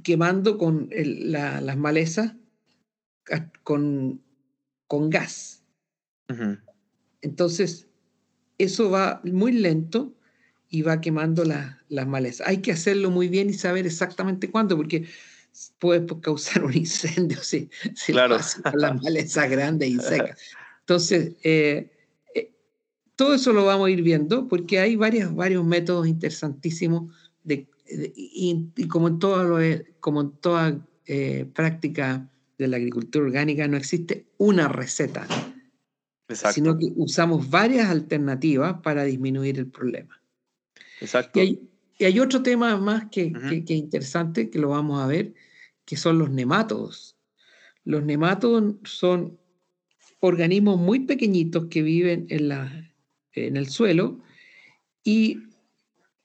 quemando con las malezas con, con gas. Entonces, eso va muy lento y va quemando las malezas. Hay que hacerlo muy bien y saber exactamente cuándo, porque puede causar *laughs* un incendio si, si claro. las malezas grandes y secas. *laughs* Entonces, eh, eh, todo eso lo vamos a ir viendo porque hay varios, varios métodos interesantísimos de, y, como en, todo como en toda eh, práctica de la agricultura orgánica no existe una receta, sino que usamos varias alternativas para disminuir el problema. Exacto. Y hay, otro tema más que, es interesante, que lo vamos a ver, que son los nematodos. Los nematodos son organismos muy pequeñitos que viven en, la, en el suelo y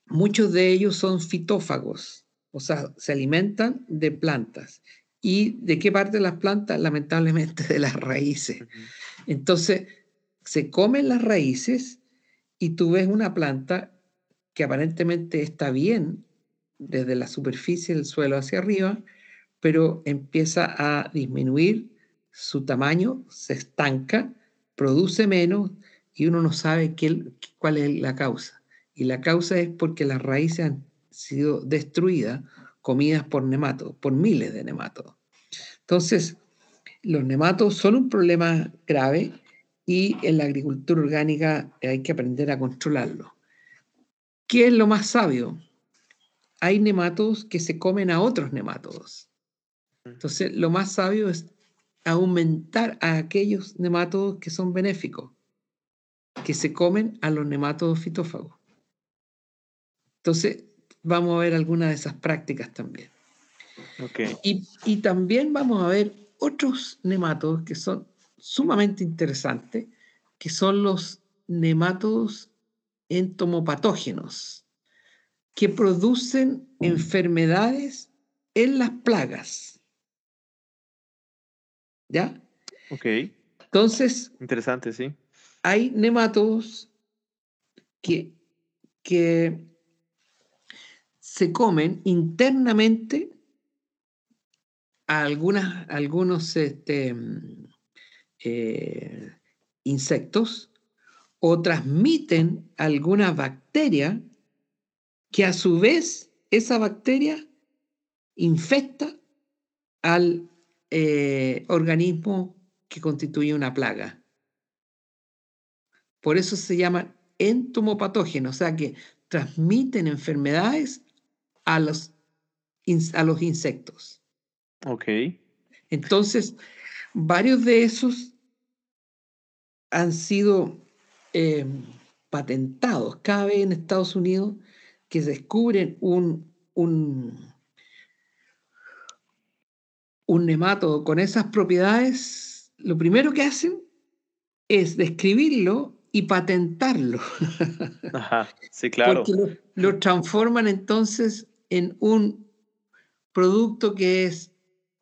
muchos de ellos son fitófagos, o sea, se alimentan de plantas. ¿Y de qué parte de las plantas? Lamentablemente de las raíces. Entonces, se comen las raíces y tú ves una planta que aparentemente está bien desde la superficie del suelo hacia arriba, pero empieza a disminuir su tamaño, se estanca, produce menos y uno no sabe qué, cuál es la causa. Y la causa es porque las raíces han sido destruidas, comidas por nematodos, por miles de nematodos. Entonces, los nematodos son un problema grave y en la agricultura orgánica hay que aprender a controlarlo. ¿Qué es lo más sabio? Hay nematodos que se comen a otros nematodos. Entonces, lo más sabio es aumentar a aquellos nematodos que son benéficos, que se comen a los nematodos fitófagos. Entonces, vamos a ver algunas de esas prácticas también. Y, también vamos a ver otros nematodos que son sumamente interesantes, que son los nematodos entomopatógenos, que producen enfermedades en las plagas. ¿Ya? Ok. Entonces. Interesante, sí. Hay nematodos que, que se comen internamente a algunos este, mm, eh, insectos o transmiten alguna bacteria que a su vez esa bacteria infecta al eh, organismo que constituye una plaga. Por eso se llaman entomopatógenos, o sea que transmiten enfermedades a los, a los insectos. Ok. Entonces, varios de esos han sido em, patentados. Cada vez en Estados Unidos que descubren un, un, un nematodo con esas propiedades, lo primero que hacen es describirlo y patentarlo. *laughs* Ajá, sí, claro. Porque lo, transforman entonces en un producto que es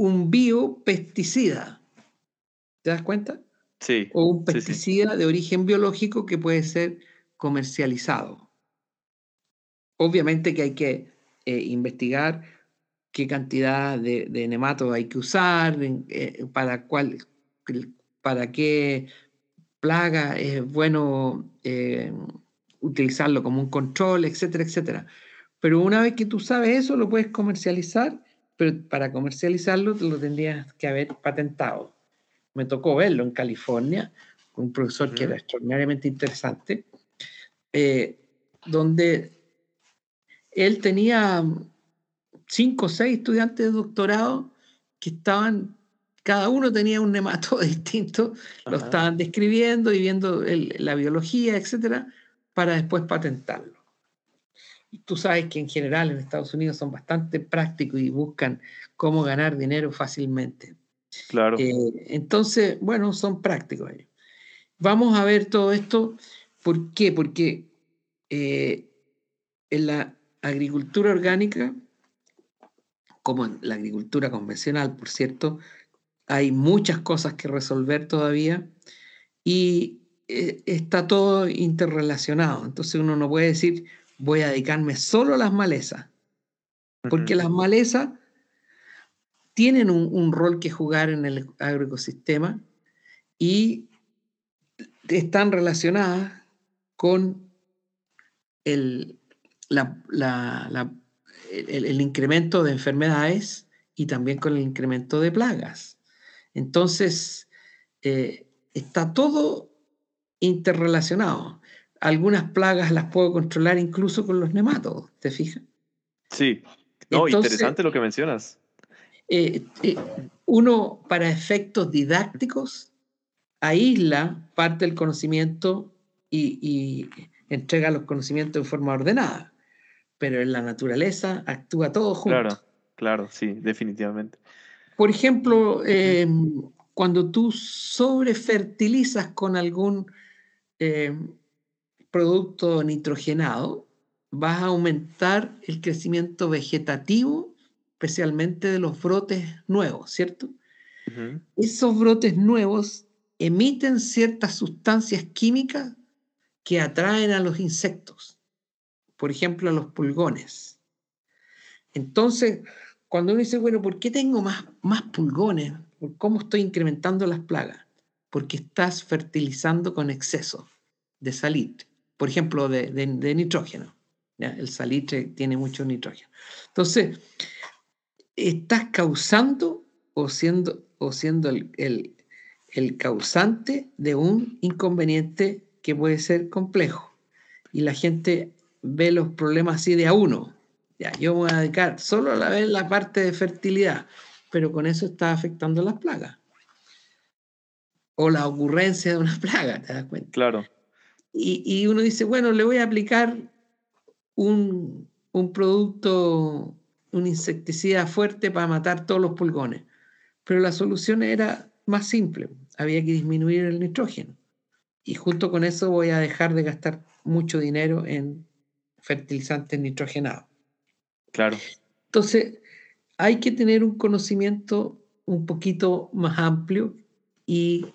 un biopesticida. ¿Te das cuenta? Sí. O un pesticida de origen biológico que puede ser comercializado. Obviamente que hay que eh, investigar qué cantidad de, de hay que usar, eh, para, cuál, para qué plaga es bueno eh, utilizarlo como un control, etcétera, etcétera. Pero una vez que tú sabes eso, lo puedes comercializar, pero para comercializarlo lo tendrías que haber patentado. Me tocó verlo en California, con un profesor que era extraordinariamente interesante, eh, donde él tenía cinco o seis estudiantes de doctorado que estaban, cada uno tenía un nemato *laughs* distinto, lo estaban describiendo y viendo la biología, etcétera, para después patentarlo. Tú sabes que en general en Estados Unidos son bastante prácticos y buscan cómo ganar dinero fácilmente. Claro. Eh, entonces, bueno, son prácticos ellos. Vamos a ver todo esto. ¿Por qué? Porque eh, en la agricultura orgánica, como en la agricultura convencional, por cierto, hay muchas cosas que resolver todavía y eh, está todo interrelacionado. Entonces uno no puede decir, voy a dedicarme solo a las malezas, porque las malezas tienen un, rol que jugar en el agroecosistema y están relacionadas con el, el, incremento de enfermedades y también con el incremento de plagas. Entonces, eh, está todo interrelacionado. Algunas plagas las puedo controlar incluso con los nematodos, ¿te fijas? Sí, no, interesante lo que mencionas. Eh, eh, uno, para efectos didácticos, aísla parte del conocimiento y, entrega los conocimientos en forma ordenada, pero en la naturaleza actúa todo junto. Claro, claro, sí, definitivamente. Por ejemplo, em, cuando tú sobrefertilizas con algún em, producto nitrogenado, vas a aumentar el crecimiento vegetativo especialmente de los brotes nuevos, ¿cierto? Esos brotes nuevos emiten ciertas sustancias químicas que atraen a los insectos, por ejemplo, a los pulgones. Entonces, cuando uno dice, bueno, ¿por qué tengo más, más pulgones? ¿Cómo estoy incrementando las plagas? Porque estás fertilizando con exceso de salitre, por ejemplo, de, nitrógeno. El salitre tiene mucho nitrógeno. Entonces, estás causando o siendo, o siendo el, causante de un inconveniente que puede ser complejo. Y la gente ve los problemas así de a uno. Ya, yo voy a dedicar solo a ver la parte de fertilidad, pero con eso está afectando las plagas. O la ocurrencia de una plaga, ¿te das cuenta? Claro. Y, y uno dice, bueno, le voy a aplicar un, un producto un insecticida fuerte para matar todos los pulgones. Pero la solución era más simple, había que disminuir el nitrógeno. Y junto con eso voy a dejar de gastar mucho dinero en fertilizantes nitrogenados. Claro. Entonces, hay que tener un conocimiento un poquito más amplio y,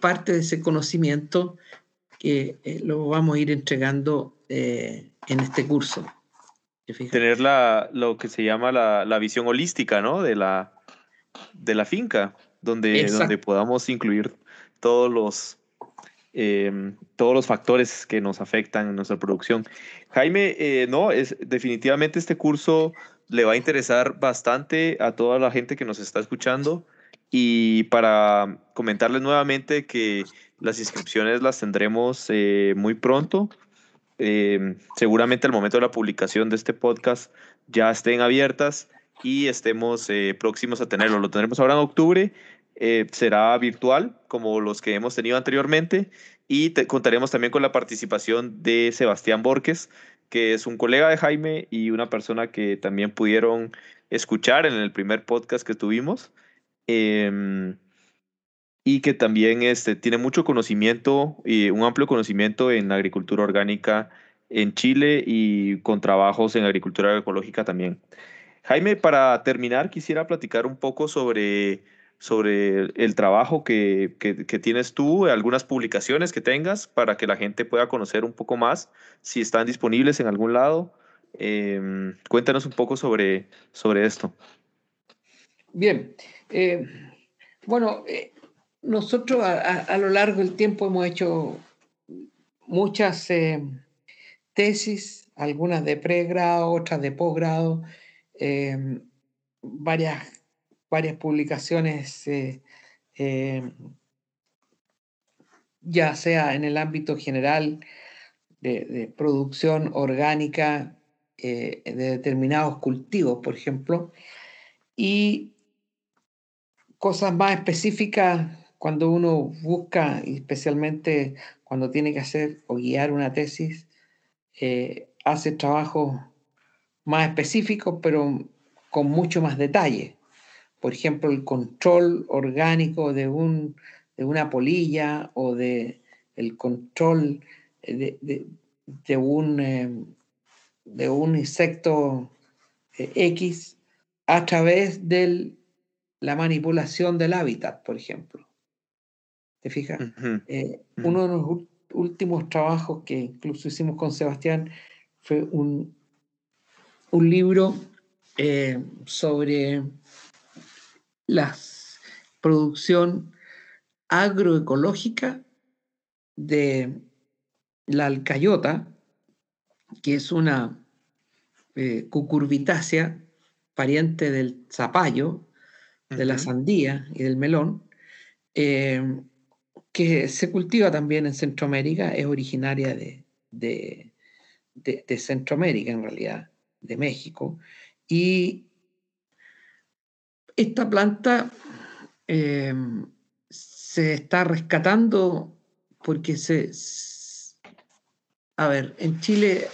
parte de ese conocimiento que eh, lo vamos a ir entregando eh, en este curso. Tener la, lo que se llama la, la, visión holística, ¿no? De la, de la finca, donde, donde podamos incluir todos los, em, todos los factores que nos afectan en nuestra producción. Jaime, eh, no, es definitivamente este curso le va a interesar bastante a toda la gente que nos está escuchando. Y para comentarles nuevamente que las inscripciones las tendremos eh, muy pronto. Em, seguramente al momento de la publicación de este podcast ya estén abiertas y estemos eh, próximos a tenerlo. Lo tendremos ahora en octubre. Eh, será virtual, como los que hemos tenido anteriormente, y contaremos también con la participación de Sebastián Borges, que es un colega de Jaime y una persona que también pudieron escuchar en el primer podcast que tuvimos. Em, y que también este, tiene mucho conocimiento y un amplio conocimiento en agricultura orgánica en Chile y con trabajos en agricultura ecológica también. Jaime, para terminar, quisiera platicar un poco sobre, sobre el trabajo que, que, tienes tú, algunas publicaciones que tengas para que la gente pueda conocer un poco más, si están disponibles en algún lado. Em, cuéntanos un poco sobre, sobre esto. Bien, eh, bueno, eh, nosotros a, lo largo del tiempo hemos hecho muchas eh, tesis, algunas de pregrado, otras de posgrado, em, varias, varias publicaciones, eh, ya sea en el ámbito general de, producción orgánica eh, de determinados cultivos, por ejemplo, y cosas más específicas cuando uno busca, especialmente cuando tiene que hacer o guiar una tesis, eh, hace trabajos más específicos, pero con mucho más detalle. Por ejemplo, el control orgánico de, un, de una polilla o de el control de, de, un, em, de un insecto eh, X a través de la manipulación del hábitat, por ejemplo. ¿Te fijas? Eh, uno de los últimos trabajos que incluso hicimos con Sebastián fue un, un libro eh, sobre la producción agroecológica de la alcayota, que es una eh, cucurbitácea, pariente del zapallo, de la sandía y del melón, eh, que se cultiva también en Centroamérica, es originaria de, de, Centroamérica en realidad, de México. Y esta planta eh, se está rescatando porque se, a ver, en Chile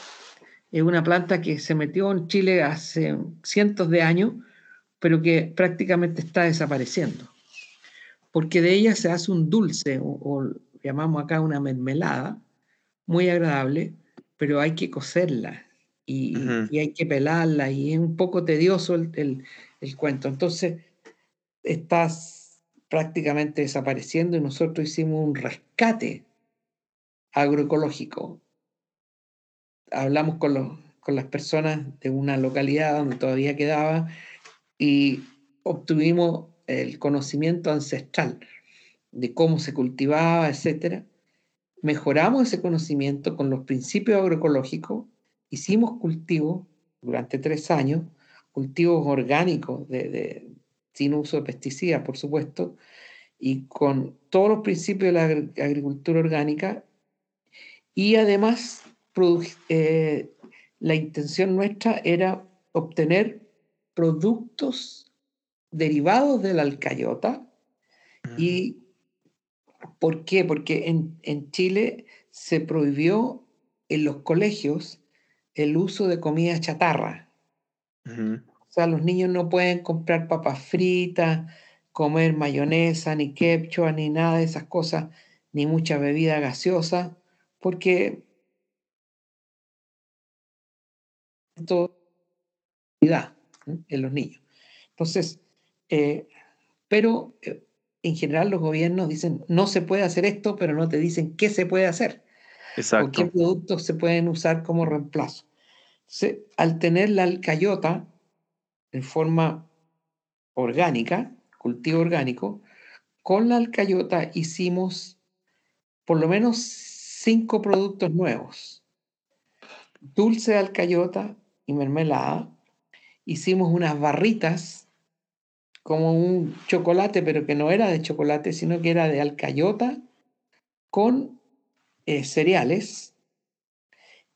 es una planta que se metió en Chile hace cientos de años, pero que prácticamente está desapareciendo. Porque de ella se hace un dulce, o, llamamos acá una mermelada, muy agradable, pero hay que cocerla y, hay que pelarla y es un poco tedioso el, el cuento. Entonces, está prácticamente desapareciendo y nosotros hicimos un rescate agroecológico hablamos con, con las personas de una localidad donde todavía quedaba y obtuvimos el conocimiento ancestral de cómo se cultivaba, etc. Mejoramos ese conocimiento con los principios agroecológicos, hicimos cultivos durante tres años, cultivos orgánicos de, sin uso de pesticidas, por supuesto, y con todos los principios de la agricultura orgánica, y además eh, la intención nuestra era obtener productos derivados de la alcayota. ¿Y por qué? Porque en, Chile se prohibió en los colegios el uso de comida chatarra. O sea, los niños no pueden comprar papas fritas, comer mayonesa, ni quechua, ni nada de esas cosas, ni mucha bebida gaseosa, porque en los niños. Entonces, eh, pero eh, en general los gobiernos dicen, no se puede hacer esto, pero no te dicen qué se puede hacer. Exacto. O qué productos se pueden usar como reemplazo. al tener la alcayota en forma orgánica, cultivo orgánico, con la alcayota hicimos por lo menos cinco productos nuevos. Dulce de alcayota, y mermelada, hicimos unas barritas como un chocolate, pero que no era de chocolate, sino que era de alcayota con eh, cereales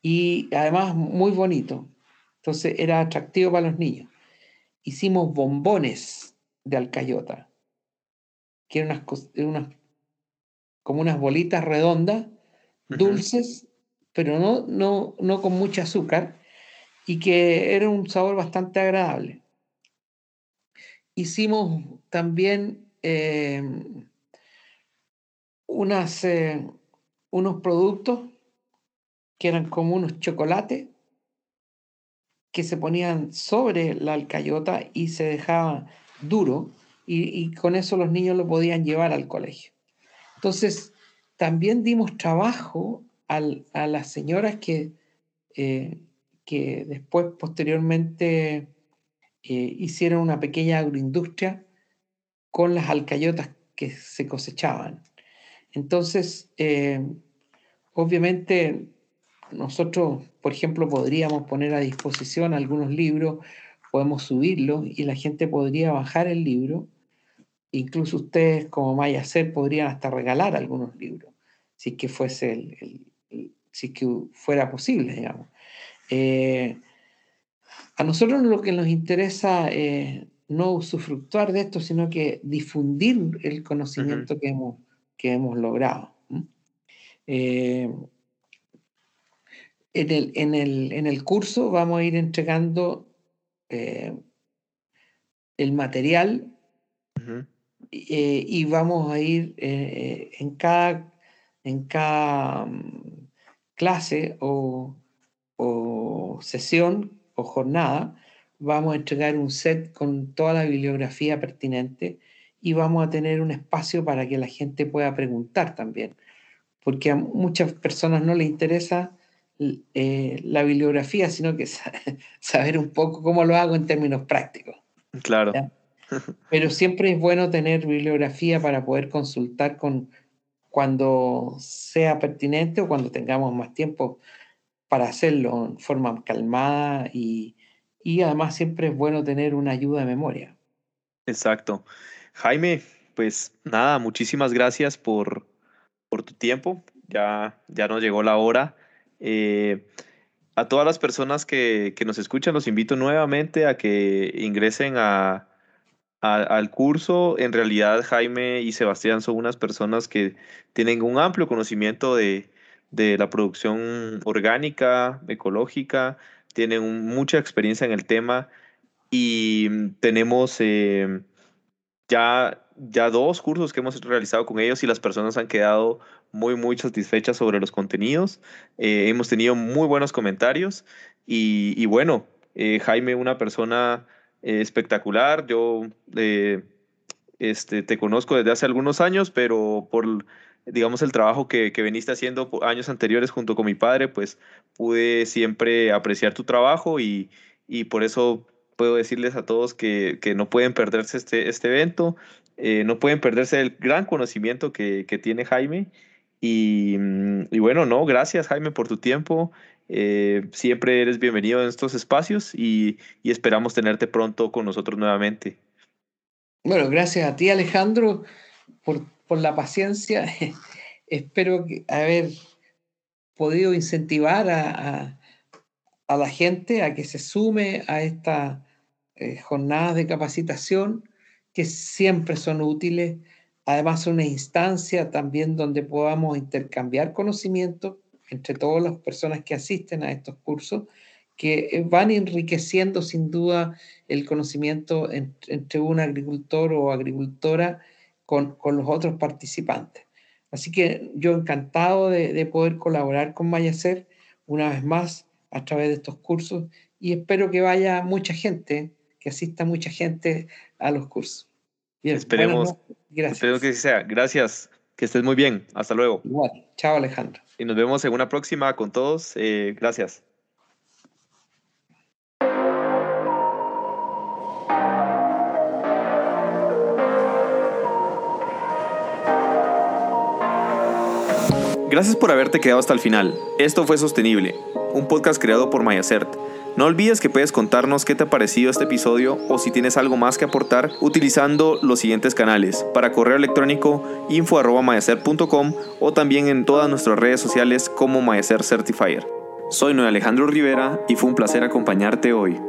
y además muy bonito. Entonces era atractivo para los niños. Hicimos bombones de alcayota, que eran unas, como unas bolitas redondas, dulces, pero no, no, no con mucho azúcar, y que era un sabor bastante agradable. Hicimos también eh, unas, eh, unos productos que eran como unos chocolates que se ponían sobre la alcayota y se dejaba duro y, con eso los niños lo podían llevar al colegio. Entonces, también dimos trabajo a las señoras que eh, que después, posteriormente, eh, hicieron una pequeña agroindustria con las alcayotas que se cosechaban. Entonces, eh, obviamente, nosotros, por ejemplo, podríamos poner a disposición algunos libros, podemos subirlos y la gente podría bajar el libro. Incluso ustedes, como Maya Ser, podrían hasta regalar algunos libros, si que fuese el, si que fuera posible, digamos. Eh, A nosotros lo que nos interesa es no usufructuar de esto, sino que difundir el conocimiento que, hemos, que hemos logrado. Eh, en, el, en, el, en, el, curso vamos a ir entregando eh, el material eh, y vamos a ir en cada, en cada mm, clase o, o sesión o jornada, vamos a entregar un set con toda la bibliografía pertinente y vamos a tener un espacio para que la gente pueda preguntar también, porque a muchas personas no les interesa eh, la bibliografía, sino que *laughs* saber un poco cómo lo hago en términos prácticos. Claro. Pero siempre es bueno tener bibliografía para poder consultar con cuando sea pertinente o cuando tengamos más tiempo para hacerlo en forma calmada y, y además siempre es bueno tener una ayuda de memoria. Exacto. Jaime, pues nada, muchísimas gracias por, por tu tiempo. Ya, ya nos llegó la hora. Eh, a todas las personas que, que, nos escuchan, los invito nuevamente a que ingresen a, al curso. En realidad, Jaime y Sebastián son unas personas que tienen un amplio conocimiento de, de la producción orgánica, ecológica, tienen mucha experiencia en el tema y tenemos eh, ya, ya dos cursos que hemos realizado con ellos y las personas han quedado muy, muy satisfechas sobre los contenidos. Eh, hemos tenido muy buenos comentarios y, bueno, eh, Jaime, una persona espectacular. Yo este, te conozco desde hace algunos años, pero por digamos, el trabajo que, que veniste haciendo años anteriores junto con mi padre, pues pude siempre apreciar tu trabajo y, y por eso puedo decirles a todos que, que no pueden perderse este, este evento, eh, no pueden perderse el gran conocimiento que, que tiene Jaime. Y, mm, y, bueno, no, gracias Jaime por tu tiempo. Eh, siempre eres bienvenido en estos espacios y, y esperamos tenerte pronto con nosotros nuevamente. Bueno, gracias a ti Alejandro por por la paciencia. *laughs* Espero haber podido incentivar a, la gente a que se sume a estas eh, jornadas de capacitación que siempre son útiles. Además, una instancia también donde podamos intercambiar conocimiento entre todas las personas que asisten a estos cursos, que eh, van enriqueciendo sin duda el conocimiento entre un agricultor o agricultora con, los otros participantes. Así que yo encantado de, poder colaborar con Mayacer una vez más a través de estos cursos y espero que vaya mucha gente, que asista mucha gente a los cursos. Bien, esperemos, gracias. Espero que sea. Gracias, que estés muy bien. Hasta luego. Igual. Chao Alejandro. Y nos vemos en una próxima con todos. Eh, gracias. Gracias por haberte quedado hasta el final. Esto fue Sostenible, un podcast creado por Mayacert. No olvides que puedes contarnos qué te ha parecido este episodio o si tienes algo más que aportar utilizando los siguientes canales. Para correo electrónico info.mayacert.com o también en todas nuestras redes sociales como Mayacert Certifier. Soy Noé Alejandro Rivera y fue un placer acompañarte hoy.